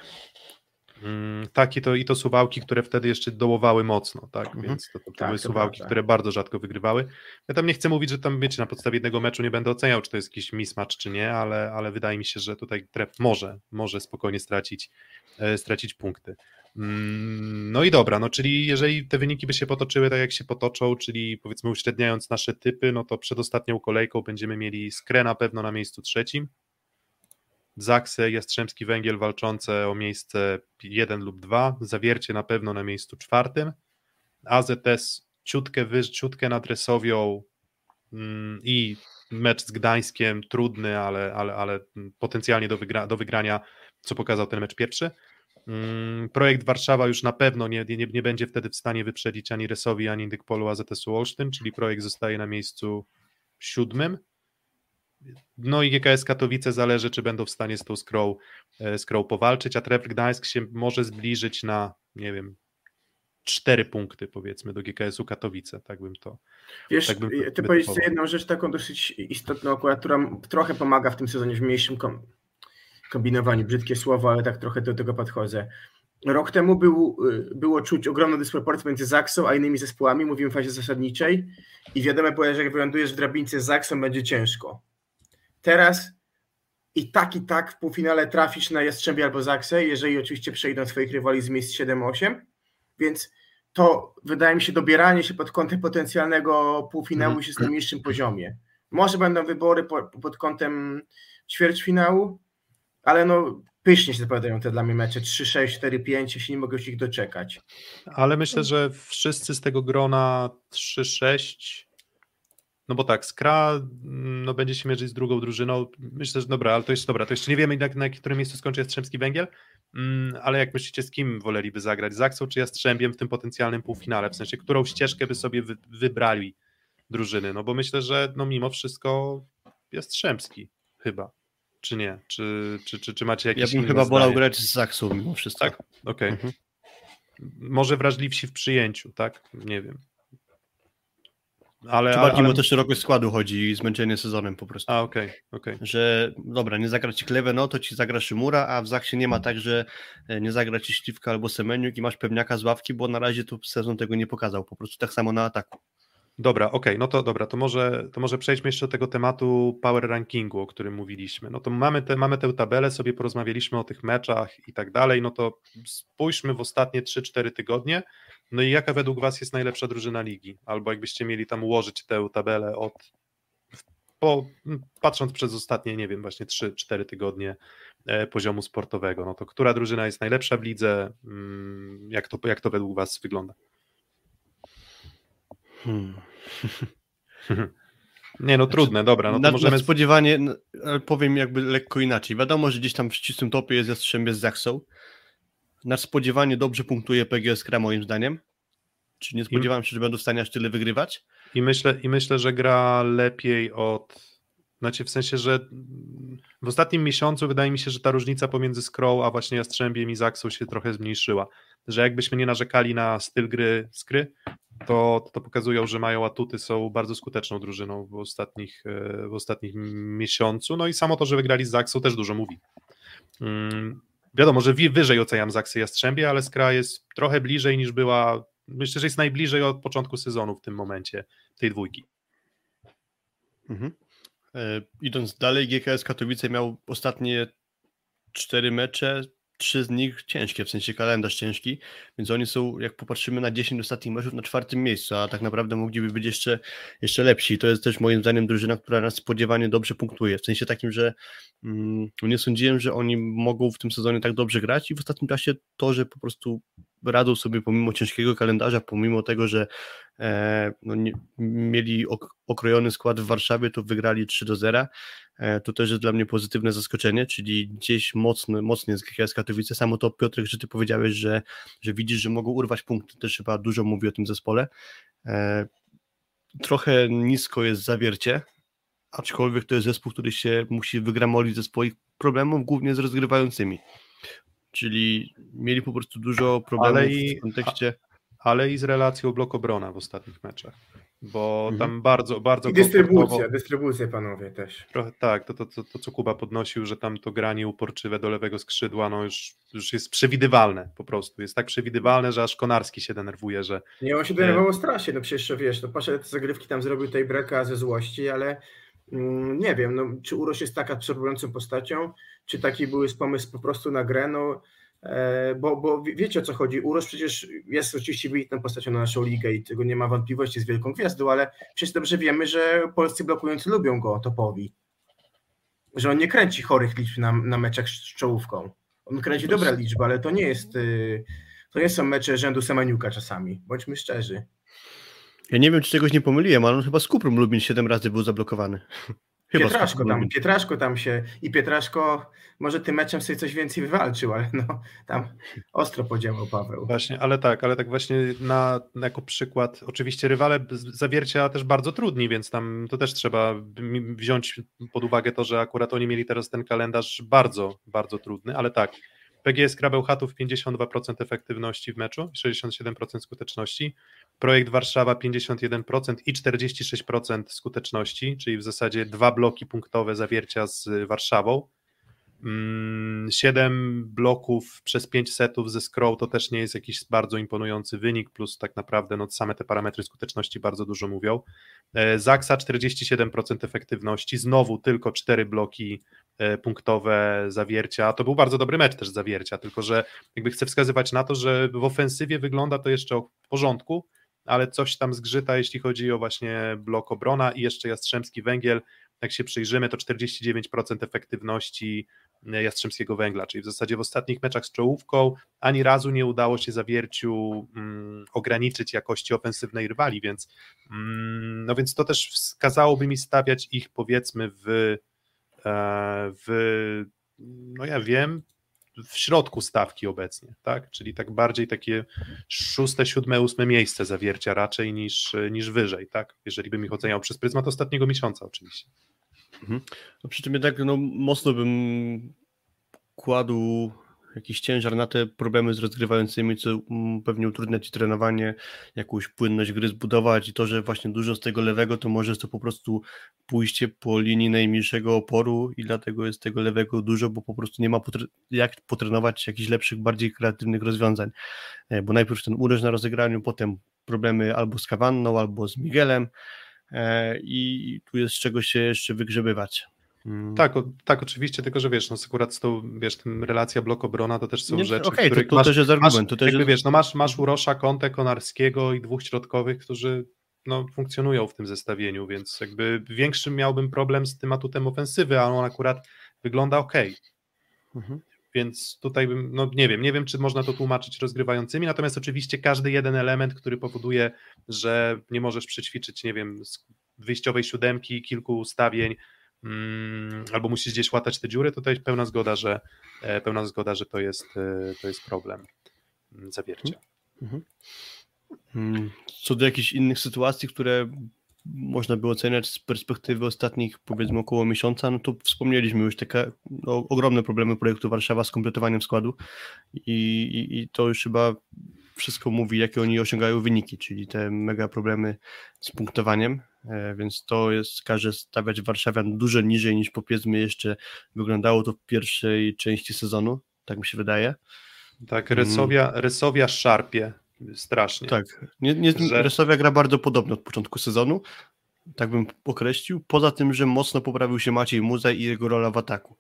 Mm, tak, i to, i to suwałki, które wtedy jeszcze dołowały mocno, tak, mhm. więc to, to, to tak, były to suwałki, które bardzo rzadko wygrywały. Ja tam nie chcę mówić, że tam, wiecie, na podstawie jednego meczu nie będę oceniał, czy to jest jakiś mismatch, czy nie, ale, ale wydaje mi się, że tutaj tref może, może spokojnie stracić, e, stracić punkty. Mm, no i dobra, no czyli jeżeli te wyniki by się potoczyły tak jak się potoczą, czyli powiedzmy uśredniając nasze typy, no to przed ostatnią kolejką będziemy mieli Skrę na pewno na miejscu trzecim, Zaksę, Jastrzębski Węgiel walczące o miejsce 1 lub 2, Zawiercie na pewno na miejscu czwartym, AZS ciutkę, wy, ciutkę nad Resowią mm, i mecz z Gdańskiem trudny, ale, ale, ale potencjalnie do, wygra, do wygrania, co pokazał ten mecz pierwszy. Mm, projekt Warszawa już na pewno nie, nie, nie będzie wtedy w stanie wyprzedzić ani Resowi, ani Dykpolu AZS-u Olsztyn, czyli projekt zostaje na miejscu siódmym. No i GKS Katowice zależy, czy będą w stanie z tą skrą, e, skrą powalczyć, a Trefl Gdańsk się może zbliżyć na, nie wiem, cztery punkty powiedzmy do GKS-u Katowice, tak bym to Wiesz, tak bym to, ty powiedziałeś jedną rzecz taką dosyć istotną która trochę pomaga w tym sezonie w mniejszym kombinowaniu, brzydkie słowo, ale tak trochę do tego podchodzę. Rok temu był, y, było czuć ogromną dysproporcję między Zaksą a innymi zespołami, mówimy w fazie zasadniczej i wiadomo było, że jak wylądujesz w drabince z Zaksą będzie ciężko. Teraz i tak i tak w półfinale trafisz na Jastrzębie albo Zaksę, jeżeli oczywiście przejdą swoich rywali z miejsc 7-8, więc to wydaje mi się dobieranie się pod kątem potencjalnego półfinału Mhm. jest na niższym poziomie. Może będą wybory po, pod kątem ćwierćfinału, ale no pysznie się zapowiadają te dla mnie mecze 3-6, 4-5, ja się nie mogę już ich doczekać. Ale myślę, że wszyscy z tego grona 3-6. No bo tak, Skra mm, no, będzie się mierzyć z drugą drużyną. Myślę, że dobra, ale to jest dobra. To jeszcze nie wiemy, na, na którym miejscu skończy Jastrzębski Węgiel. Mm, ale jak myślicie, z kim woleliby zagrać? Z Aksą czy Jastrzębiem w tym potencjalnym półfinale? W sensie, którą ścieżkę by sobie wy, wybrali drużyny? No bo myślę, że no mimo wszystko Jastrzębski chyba. Czy nie? Czy, czy, czy, czy macie Ja jakieś bym inne chyba wolał zdanie? grać z Zaksą mimo wszystko. Tak? Okej. Mhm. Może wrażliwsi w przyjęciu, tak? Nie wiem. Ale, Czy bardziej ale... o to szerokość składu chodzi i zmęczenie sezonem po prostu. A, okej, okej. Że dobra, nie zagra ci Kleve, no to ci zagra Szymura, a w Zaksie nie ma tak, że e, nie zagra ci Śliwka albo Semeniuk i masz pewniaka z ławki, bo na razie to sezon tego nie pokazał. Po prostu tak samo na ataku. Dobra, okej, no to dobra, to może, to może przejdźmy jeszcze do tego tematu power rankingu, o którym mówiliśmy. No to mamy, te, mamy tę tabelę, sobie porozmawialiśmy o tych meczach i tak dalej, no to spójrzmy w ostatnie 3-4 tygodnie, no i jaka według Was jest najlepsza drużyna ligi? Albo jakbyście mieli tam ułożyć tę tabelę od, po, patrząc przez ostatnie, nie wiem, właśnie 3-4 tygodnie e, poziomu sportowego, no to która drużyna jest najlepsza w lidze, mm, jak to, jak to według Was wygląda? Hmm. Nie, no trudne, dobra, no to Nad- możemy... Nadspodziewanie, n- ale powiem jakby lekko inaczej. Wiadomo, że gdzieś tam w ścisłym topie jest Jastrzębie z Zaksą. Nadspodziewanie dobrze punktuje PGS Kra moim zdaniem. Czy nie spodziewałem się, że będą w stanie aż tyle wygrywać? I myślę, I myślę, że gra lepiej od. Znaczy, w sensie, że w ostatnim miesiącu wydaje mi się, że ta różnica pomiędzy Scroll a właśnie Jastrzębiem i Zaksą się trochę zmniejszyła. Że jakbyśmy nie narzekali na styl gry Skry, to, to pokazują, że mają atuty, są bardzo skuteczną drużyną w ostatnich, e, w ostatnich miesiącu. No i samo to, że wygrali z Zaksą też dużo mówi. Mm, wiadomo, że wyżej oceniam Zaksę Jastrzębie, ale Skra jest trochę bliżej niż była. Myślę, że jest najbliżej od początku sezonu w tym momencie tej dwójki. Mhm. E, idąc dalej, GKS Katowice miał ostatnie cztery mecze, trzy z nich ciężkie, w sensie kalendarz ciężki, więc oni są, jak popatrzymy na 10 ostatnich meczów, na czwartym miejscu, a tak naprawdę mogliby być jeszcze, jeszcze lepsi. To jest też moim zdaniem drużyna, która nas spodziewanie dobrze punktuje, w sensie takim, że mm, nie sądziłem, że oni mogą w tym sezonie tak dobrze grać i w ostatnim czasie to, że po prostu radzą sobie pomimo ciężkiego kalendarza, pomimo tego, że e, no nie, mieli ok, okrojony skład w Warszawie, to wygrali 3 do 0. E, to też jest dla mnie pozytywne zaskoczenie, czyli gdzieś mocno, mocnie z GKS Katowice. Samo to Piotrek, że ty powiedziałeś, że, że widzisz, że mogą urwać punkty, też chyba dużo mówi o tym zespole. E, trochę nisko jest zawiercie, aczkolwiek to jest zespół, który się musi wygramolić ze swoich problemów, głównie z rozgrywającymi. Czyli mieli po prostu dużo problemów i- w kontekście. Ale i z relacją blok obrona w ostatnich meczach. Bo Mhm. tam bardzo, bardzo I dystrybucja, dystrybucja panowie też. Trochę tak, to, to, to, to co Kuba podnosił, że tam to granie uporczywe do lewego skrzydła, no już, już jest przewidywalne po prostu. Jest tak przewidywalne, że aż Konarski się denerwuje, że Nie, on się denerwował strasznie, no przecież wiesz, to poszedł te zagrywki tam zrobił tej breka ze złości, ale mm, nie wiem, no, czy Uroś jest taka absorbującą postacią, czy taki był jest pomysł po prostu na grę, no, e, bo, bo wie- wiecie o co chodzi, Uroś przecież jest oczywiście wybitną postacią na naszą ligę i tego nie ma wątpliwości, jest wielką gwiazdą, ale przecież dobrze wiemy, że polscy blokujący lubią go topowi, że on nie kręci chorych liczb na, na meczach z czołówką, on kręci dobre liczby, ale to nie jest... y, to nie są mecze rzędu Semeniuka czasami, bądźmy szczerzy. Ja nie wiem, czy czegoś nie pomyliłem, ale on chyba z Kuprą Lubin 7 razy był zablokowany. Chyba Pietraszko tam. Pietraszko tam się i Pietraszko może tym meczem sobie coś więcej wywalczył, ale no tam ostro podziałał Paweł. Właśnie, ale tak, ale tak właśnie na, jako przykład, oczywiście rywale zawiercia też bardzo trudni, więc tam to też trzeba wziąć pod uwagę to, że akurat oni mieli teraz ten kalendarz bardzo, bardzo trudny, ale tak, PGS Krabełchatów 52% efektywności w meczu, 67% skuteczności, Projekt Warszawa 51% i 46% skuteczności, czyli w zasadzie dwa bloki punktowe zawiercia z Warszawą. 7 mm, bloków przez 5 setów ze scroll to też nie jest jakiś bardzo imponujący wynik, plus tak naprawdę no, same te parametry skuteczności bardzo dużo mówią. E, Zaksa 47% efektywności, znowu tylko 4 bloki e, punktowe zawiercia. To był bardzo dobry mecz też zawiercia, tylko że jakby chcę wskazywać na to, że w ofensywie wygląda to jeszcze w porządku, ale coś tam zgrzyta, jeśli chodzi o właśnie blok obrona i jeszcze Jastrzębski Węgiel, jak się przyjrzymy, to 49% efektywności e, Jastrzębskiego Węgla, czyli w zasadzie w ostatnich meczach z czołówką ani razu nie udało się zawierciu mm, ograniczyć jakości ofensywnej rywali, więc, mm, no więc to też wskazałoby mi stawiać ich powiedzmy w, e, w no ja wiem, w środku stawki obecnie, tak? Czyli tak bardziej takie szóste, siódme, ósme miejsce zawiercia raczej niż, niż wyżej, tak? Jeżeli bym ich oceniał przez pryzmat ostatniego miesiąca oczywiście. Mhm. No przy czym jednak no, mocno bym kładł jakiś ciężar na te problemy z rozgrywającymi, co mm, pewnie utrudnia ci trenowanie, jakąś płynność gry zbudować i to, że właśnie dużo z tego lewego to może jest to po prostu pójście po linii najmniejszego oporu i dlatego jest tego lewego dużo, bo po prostu nie ma potre jak potrenować jakichś lepszych, bardziej kreatywnych rozwiązań, e, bo najpierw ten uderz na rozegraniu, potem problemy albo z Kawanną, albo z Miguelem e, i tu jest z czego się jeszcze wygrzebywać. Mm. Tak, o, tak, oczywiście, tylko że wiesz, no akurat z tą, wiesz, tym relacja blok-obrona to też są nie, rzeczy, okay, to, to masz, też jest argument. Masz, to też jakby, jest... wiesz, no masz, masz Urosza, Kontę, Konarskiego i dwóch środkowych, którzy no, funkcjonują w tym zestawieniu, więc jakby większy miałbym problem z tym atutem ofensywy, a on akurat wygląda ok. Mhm. Więc tutaj bym, no nie wiem, nie wiem, czy można to tłumaczyć rozgrywającymi, natomiast oczywiście każdy jeden element, który powoduje, że nie możesz przećwiczyć, nie wiem, wyjściowej siódemki, kilku ustawień, albo musisz gdzieś łatać te dziury, to tutaj pełna zgoda, że e, pełna zgoda, że to jest, e, to jest problem mm, zawiercia. Mhm. Mm, co do jakichś innych sytuacji, które można by oceniać z perspektywy ostatnich powiedzmy około miesiąca, no to wspomnieliśmy już takie no, ogromne problemy projektu Warszawa z kompletowaniem składu i, i, i to już chyba wszystko mówi, jakie oni osiągają wyniki, czyli te mega problemy z punktowaniem, więc to jest, każe stawiać Warszawian dużo niżej niż powiedzmy jeszcze wyglądało to w pierwszej części sezonu, tak mi się wydaje. Tak, Rysowia, mm. Rysowia szarpie strasznie. Tak, nie, nie, że... Rysowia gra bardzo podobno od początku sezonu, tak bym określił, poza tym, że mocno poprawił się Maciej Muza i jego rola w ataku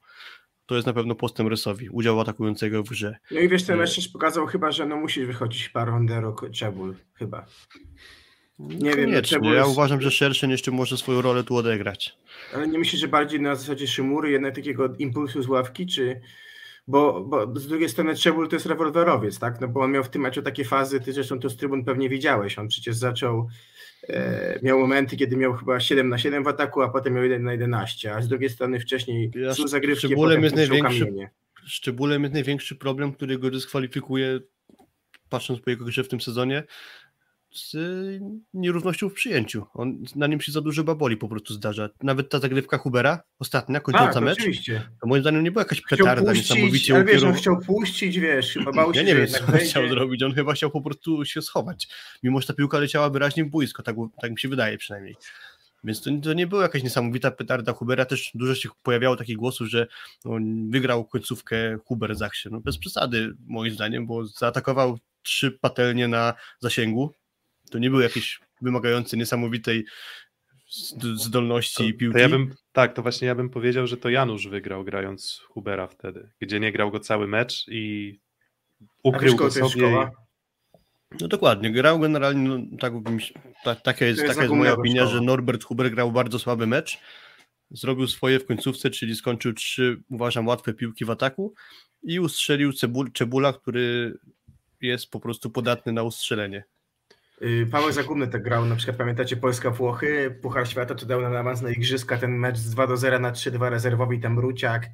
to jest na pewno postęp rysowi, udział atakującego w grze. No i wiesz, ten mecz też pokazał chyba, że no musi wychodzić Parondero Czebul, chyba. Nie wiem, no, ja jest... uważam, że Szerszyn jeszcze może swoją rolę tu odegrać. Ale nie myślisz, że bardziej na zasadzie Szymury, jednak takiego impulsu z ławki, czy... Bo, bo z drugiej strony Czebul to jest rewolwerowiec, tak? No bo on miał w tym meczu takie fazy, ty zresztą to z trybun pewnie widziałeś, on przecież zaczął E, miał momenty, kiedy miał chyba 7 na 7 w ataku, a potem miał 1 na 11, a z drugiej strony wcześniej ja są zagrywki, szczególem jest, największy, szczególem jest największy problem, który go dyskwalifikuje, patrząc po jego grze w tym sezonie, z nierównością w przyjęciu. On, na nim się za dużo baboli po prostu zdarza. Nawet ta zagrywka Hubera, ostatnia, kończąca tak, mecz, oczywiście. to moim zdaniem nie była jakaś petarda puścić, niesamowicie ale wiesz, on chciał puścić, wiesz, chyba bał się, Ja nie wiem, co on chciał zrobić, on chyba chciał po prostu się schować, mimo że ta piłka leciała wyraźnie w boisko, tak, tak mi się wydaje przynajmniej. Więc to, to, nie była jakaś niesamowita petarda Hubera, też dużo się pojawiało takich głosów, że on wygrał końcówkę Huber Zachsie. No bez przesady moim zdaniem, bo zaatakował trzy patelnie na zasięgu, to nie były jakieś wymagające niesamowitej zdolności to, piłki. To ja bym, tak, to właśnie ja bym powiedział, że to Janusz wygrał grając Hubera wtedy, gdzie nie grał go cały mecz i ukrył go sobie. No dokładnie, grał generalnie, no, tak, ta, taka jest, jest taka jest moja opinia, że Norbert Huber grał bardzo słaby mecz, zrobił swoje w końcówce, czyli skończył trzy, uważam, łatwe piłki w ataku i ustrzelił Cebul, Cebula, który jest po prostu podatny na ustrzelenie. Y, Paweł Zagumny tak grał, na przykład pamiętacie Polska-Włochy, Puchar Świata to dał nam awans na Igrzyska, ten mecz z 2 do 0 na 3-2 rezerwowy i tam Ruciak,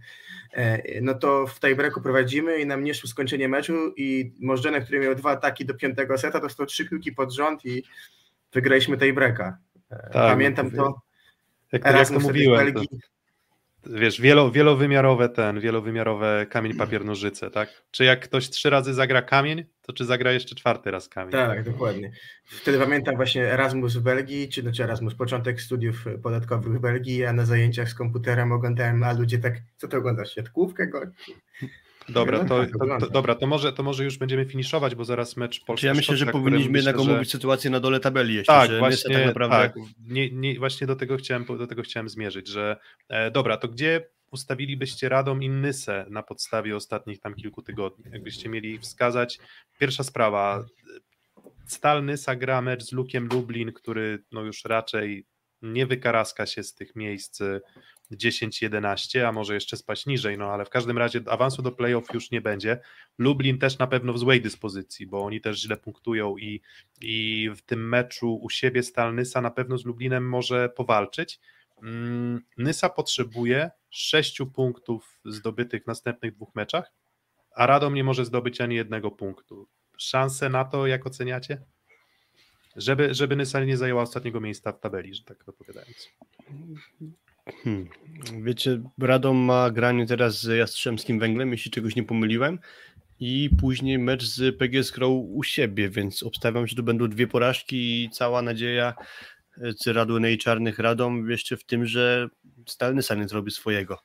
e, no to w tiebreaku prowadzimy i nam nie szło skończenie meczu i Możdżene, który miał dwa ataki do piątego seta, dostał trzy piłki pod rząd i wygraliśmy tiebreaka. E, tak, Pamiętam to. Jak, jak to mówiłem. To, wiesz, wielo, wielowymiarowe ten, wielowymiarowe kamień, papier, nożyce, tak? Czy jak ktoś trzy razy zagra kamień, to czy zagra jeszcze czwarty raz kamień? Tak, dokładnie. Wtedy pamiętam właśnie Erasmus w Belgii, czy znaczy Erasmus, początek studiów podatkowych w Belgii, ja na zajęciach z komputerem oglądałem, a ludzie tak, co to oglądasz, świadkówkę go? Dobra, to, tak, to, to, dobra, to może, to może już będziemy finiszować, bo zaraz mecz Polska. Czy ja myślę, że powinniśmy jednak myślę, że- omówić sytuację na dole tabeli, jeśli Tak, że właśnie, tak naprawdę tak. Nie, nie, właśnie do tego chciałem, do tego chciałem zmierzyć, że e, dobra, to gdzie ustawilibyście Radom i Nysę na podstawie ostatnich tam kilku tygodni? Jakbyście mieli wskazać, pierwsza sprawa, Stal Nysa gra mecz z Lukiem Lublin, który no już raczej nie wykaraska się z tych miejsc 10-11, a może jeszcze spaść niżej, no ale w każdym razie awansu do playoff już nie będzie. Lublin też na pewno w złej dyspozycji, bo oni też źle punktują i, i w tym meczu u siebie Stal Nysa na pewno z Lublinem może powalczyć. Mm, Nysa potrzebuje 6 punktów zdobytych w następnych dwóch meczach, a Radom nie może zdobyć ani jednego punktu. Szanse na to, jak oceniacie? Żeby, żeby Nysa nie zajęła ostatniego miejsca w tabeli, że tak odpowiadając. Hmm. Wiecie, Radom ma granie teraz z Jastrzębskim Węglem, jeśli czegoś nie pomyliłem, i później mecz z PGS Crow u siebie, więc obstawiam, że to będą dwie porażki i cała nadzieja e, Cyradły i Czarnych Radom jeszcze w tym, że Stalny San nie zrobi swojego.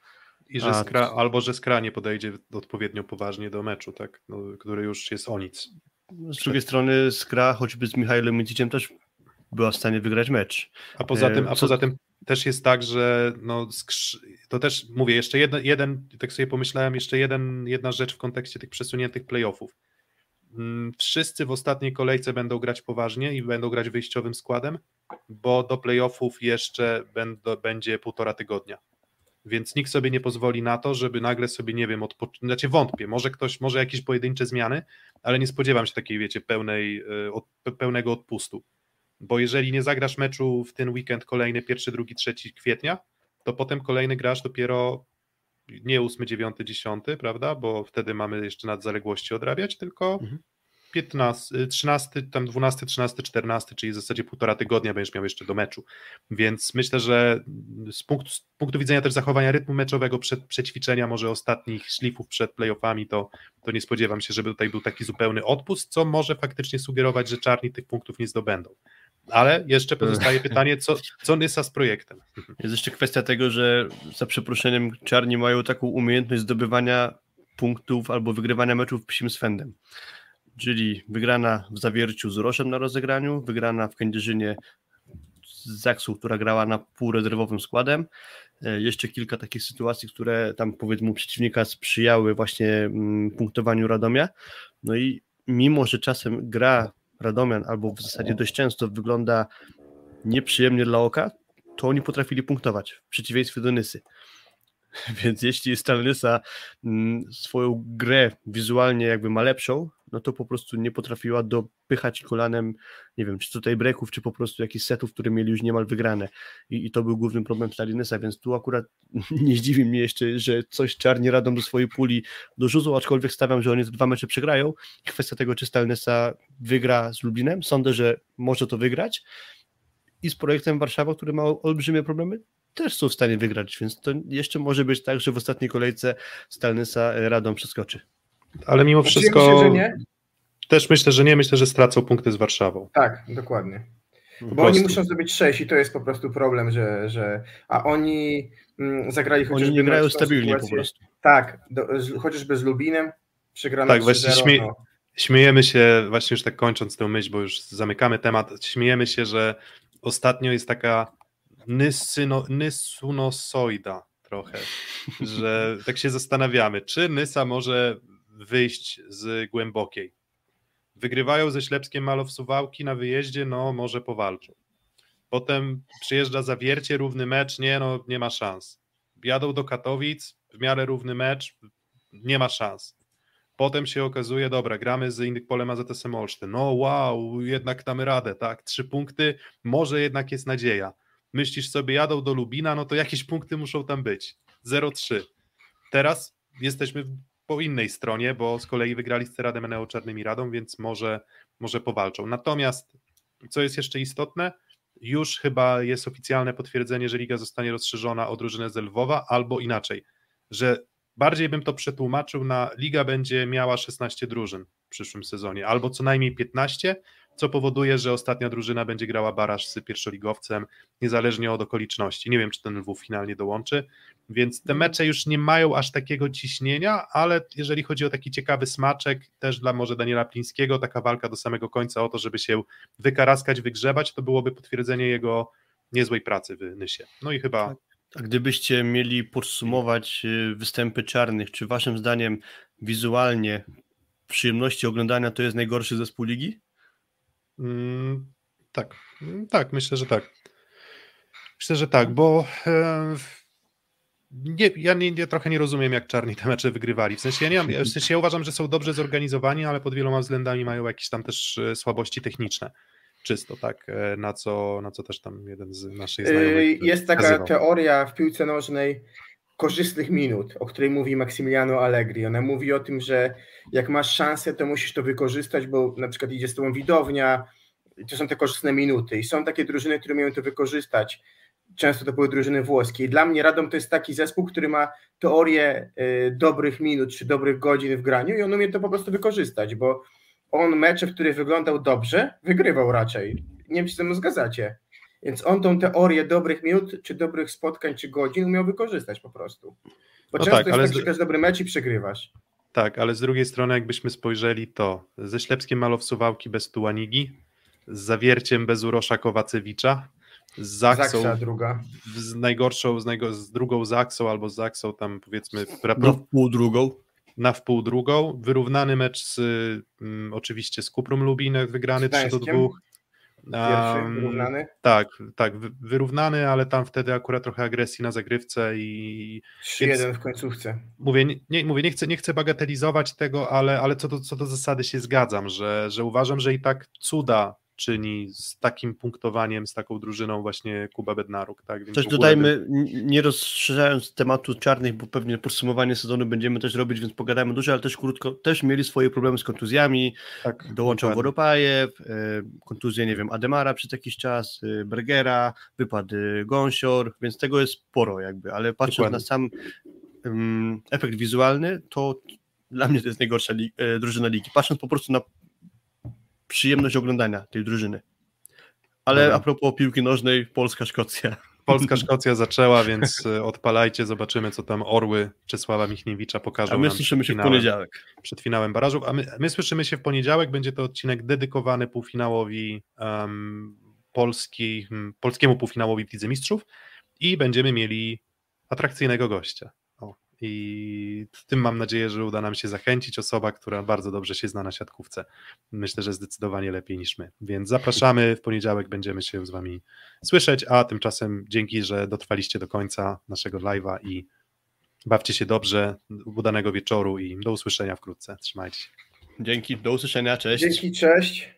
I że A, skra, albo że Skra nie podejdzie odpowiednio poważnie do meczu, tak, no, który już jest o nic. Z drugiej strony Skra, choćby z Michałem Miciciem też była w stanie wygrać mecz. A poza E, tym, a co- poza tym też jest tak, że no, to też mówię, jeszcze jeden, jeden, tak sobie pomyślałem, jeszcze jeden, jedna rzecz w kontekście tych przesuniętych playoffów. Mm, Wszyscy w ostatniej kolejce będą grać poważnie i będą grać wyjściowym składem, bo do playoffów jeszcze będą, będzie półtora tygodnia. Więc nikt sobie nie pozwoli na to, żeby nagle sobie, nie wiem, znaczy wątpię, może ktoś, może jakieś pojedyncze zmiany, ale nie spodziewam się takiej, wiecie, pełnej, y, od, pełnego odpustu. Bo jeżeli nie zagrasz meczu w ten weekend kolejny, pierwszy, drugi, trzeci kwietnia, to potem kolejny grasz dopiero nie 8, 9, 10, prawda? Bo wtedy mamy jeszcze nad zaległości odrabiać, tylko Mhm. 15, 13, tam 12, 13, 14, czyli w zasadzie półtora tygodnia będziesz miał jeszcze do meczu. Więc myślę, że z punktu, z punktu widzenia też zachowania rytmu meczowego przed przećwiczenia, może ostatnich szlifów przed playoffami, to, to nie spodziewam się, żeby tutaj był taki zupełny odpust, co może faktycznie sugerować, że czarni tych punktów nie zdobędą. Ale jeszcze pozostaje pytanie, co, co Nysa z projektem? Jest jeszcze kwestia tego, że za przeproszeniem czarni mają taką umiejęttlich zdobywania punktów albo wygrywania meczów psim swędem. Czyli wygrana w Zawierciu z Roszem na rozegraniu, wygrana w Kędzierzynie z Zaksą, która grała na półrezerwowym składem. E, Jeszcze kilka takich sytuacji, które tam powiedzmy przeciwnika sprzyjały właśnie mm, punktowaniu Radomia. No i mimo, że czasem gra Radomian albo w zasadzie dość często wygląda nieprzyjemnie dla oka, to oni potrafili punktować, w przeciwieństwie do Nysy. Więc jeśli Stalnysa mm, swoją grę wizualnie jakby ma lepszą, no to po prostu nie potrafiła dopychać kolanem, nie wiem, czy tutaj breaków, czy po prostu jakichś setów, które mieli już niemal wygrane. I, i to był główny problem Stalnysa, więc tu akurat nie zdziwi mnie jeszcze, że coś czarni radą do swojej puli dorzucą, aczkolwiek stawiam, że oni te dwa mecze przegrają. Kwestia tego, czy Stalnysa wygra z Lublinem, sądzę, że może to wygrać, i z projektem Warszawa, który ma olbrzymie problemy, też są w stanie wygrać, więc to jeszcze może być tak, że w ostatniej kolejce Stalnysa e, Radom przeskoczy. Ale mimo Znaczy, wszystko myślę, że nie. też myślę, że nie. Myślę, że stracą punkty z Warszawą. Tak, dokładnie. Po Bo oni muszą zdobyć 6 i to jest po prostu problem, że, że a oni mm, zagrali Oni chociażby nie grają stabilnie po sytuację- prostu. Tak, do, z, chociażby z Lubinem przegrano Tak, właśnie 3-0, śmie- no. Śmiejemy się, właśnie już tak kończąc tę myśl, bo już zamykamy temat, śmiejemy się, że ostatnio jest taka nysyno, nysunosoida trochę, że tak się zastanawiamy, czy Nysa może wyjść z głębokiej. Wygrywają ze Ślepskiem Malow Suwałki na wyjeździe, no może powalczą. Potem przyjeżdża Zawiercie, równy mecz, nie, no nie ma szans. Jadą do Katowic, w miarę równy mecz, nie ma szans. Potem się okazuje, dobra, gramy z innych polem AZS Olsztyn. No wow, jednak damy radę, tak? Trzy punkty, może jednak jest nadzieja. Myślisz sobie, jadą do Lubina, no to jakieś punkty muszą tam być. 0-3. Teraz jesteśmy po innej stronie, bo z kolei wygrali z Ceradem Eneo Czarnymi Radą, więc może, może powalczą. Natomiast, co jest jeszcze istotne, już chyba jest oficjalne potwierdzenie, że liga zostanie rozszerzona o drużynę z Lwowa, albo inaczej, że bardziej bym to przetłumaczył na liga będzie miała 16 drużyn w przyszłym sezonie, albo co najmniej 15, co powoduje, że ostatnia drużyna będzie grała baraż z pierwszoligowcem, niezależnie od okoliczności. Nie wiem, czy ten Lwów finalnie dołączy, więc te mecze już nie mają aż takiego ciśnienia, ale jeżeli chodzi o taki ciekawy smaczek, też dla może Daniela Plińskiego, taka walka do samego końca o to, żeby się wykaraskać, wygrzebać, to byłoby potwierdzenie jego niezłej pracy w Nysie. No i chyba... A gdybyście mieli podsumować y, występy czarnych, czy waszym zdaniem wizualnie przyjemności oglądania to jest najgorszy zespół ligi? Mm, tak, mm, tak, myślę, że tak. Myślę, że tak, bo e, nie, ja nie, nie, trochę nie rozumiem, jak czarni te mecze wygrywali. W sensie ja, nie mam, w sensie ja uważam, że są dobrze zorganizowani, ale pod wieloma względami mają jakieś tam też e, słabości techniczne. Czysto, tak, e, na co, na co też tam jeden z naszych znajomych Jest taka wskazywał. teoria w piłce nożnej korzystnych minut, o której mówi Maximiliano Allegri. Ona mówi o tym, że jak masz szansę, to musisz to wykorzystać, bo na przykład idzie z tobą widownia, to są te korzystne minuty i są takie drużyny, które mają to wykorzystać. Często to były drużyny włoskie. I dla mnie Radom to jest taki zespół, który ma teorię y, dobrych minut czy dobrych godzin w graniu i on umie to po prostu wykorzystać, bo on mecze, w których wyglądał dobrze, wygrywał raczej. Nie wiem, czy ze mną zgadzacie. Więc on tą teorię dobrych minut, czy dobrych spotkań, czy godzin umiał wykorzystać po prostu. Bo no często tak, jest ale tak, że grasz dobry mecz i przegrywasz. Tak, ale z drugiej strony jakbyśmy spojrzeli to ze Ślepskiem Malow Suwałki bez Tułanigi, z Zawierciem bez Urosza Kowacewicza, z Zaksą, z najgorszą, z, najgo, z drugą Zaksą albo z Zaksą tam powiedzmy... Na wpół drugą. Na wpół drugą, wyrównany mecz z mm, oczywiście z Kuprum Lubin, wygrany 3 do 2, Pierwszy, wyrównany? Tak, tak, wyrównany, ale tam wtedy akurat trochę agresji na zagrywce i... 3-1 w końcówce. Mówię, nie, mówię nie, chcę, nie chcę bagatelizować tego, ale, ale co, do, co do zasady się zgadzam, że, że uważam, że i tak cuda czyni z takim punktowaniem, z taką drużyną właśnie Kuba Bednaruk. Tak? Więc też dodajmy, nie rozszerzając tematu czarnych, bo pewnie podsumowanie sezonu będziemy też robić, więc pogadamy dużo, ale też krótko, też mieli swoje problemy z kontuzjami, tak, dołączał Woropajew, e, kontuzję, nie wiem, Ademara przez jakiś czas, e, Bergera, wypadł Gąsior, więc tego jest sporo jakby, ale patrząc dokładnie. na sam um, efekt wizualny, to dla mnie to jest najgorsza li drużyna ligi. Patrząc po prostu na przyjemność oglądania tej drużyny. Ale a propos piłki nożnej, Polska-Szkocja. Polska-Szkocja zaczęła, więc e, odpalajcie, zobaczymy, co tam orły Czesława Michniewicza pokażą. A my słyszymy się w poniedziałek. Przed finałem barażu, a my, my, słyszymy się w poniedziałek. Będzie to odcinek dedykowany półfinałowi um, Polski, hmm, polskiemu półfinałowi w Lidze Mistrzów i będziemy mieli atrakcyjnego gościa. I w tym mam nadzieję, że uda nam się zachęcić osoba, która bardzo dobrze się zna na siatkówce. Myślę, że zdecydowanie lepiej niż my. Więc zapraszamy, w poniedziałek będziemy się z Wami słyszeć, a tymczasem dzięki, że dotrwaliście do końca naszego live'a i bawcie się dobrze, udanego wieczoru i do usłyszenia wkrótce. Trzymajcie się. Dzięki, do usłyszenia, cześć. Dzięki, cześć.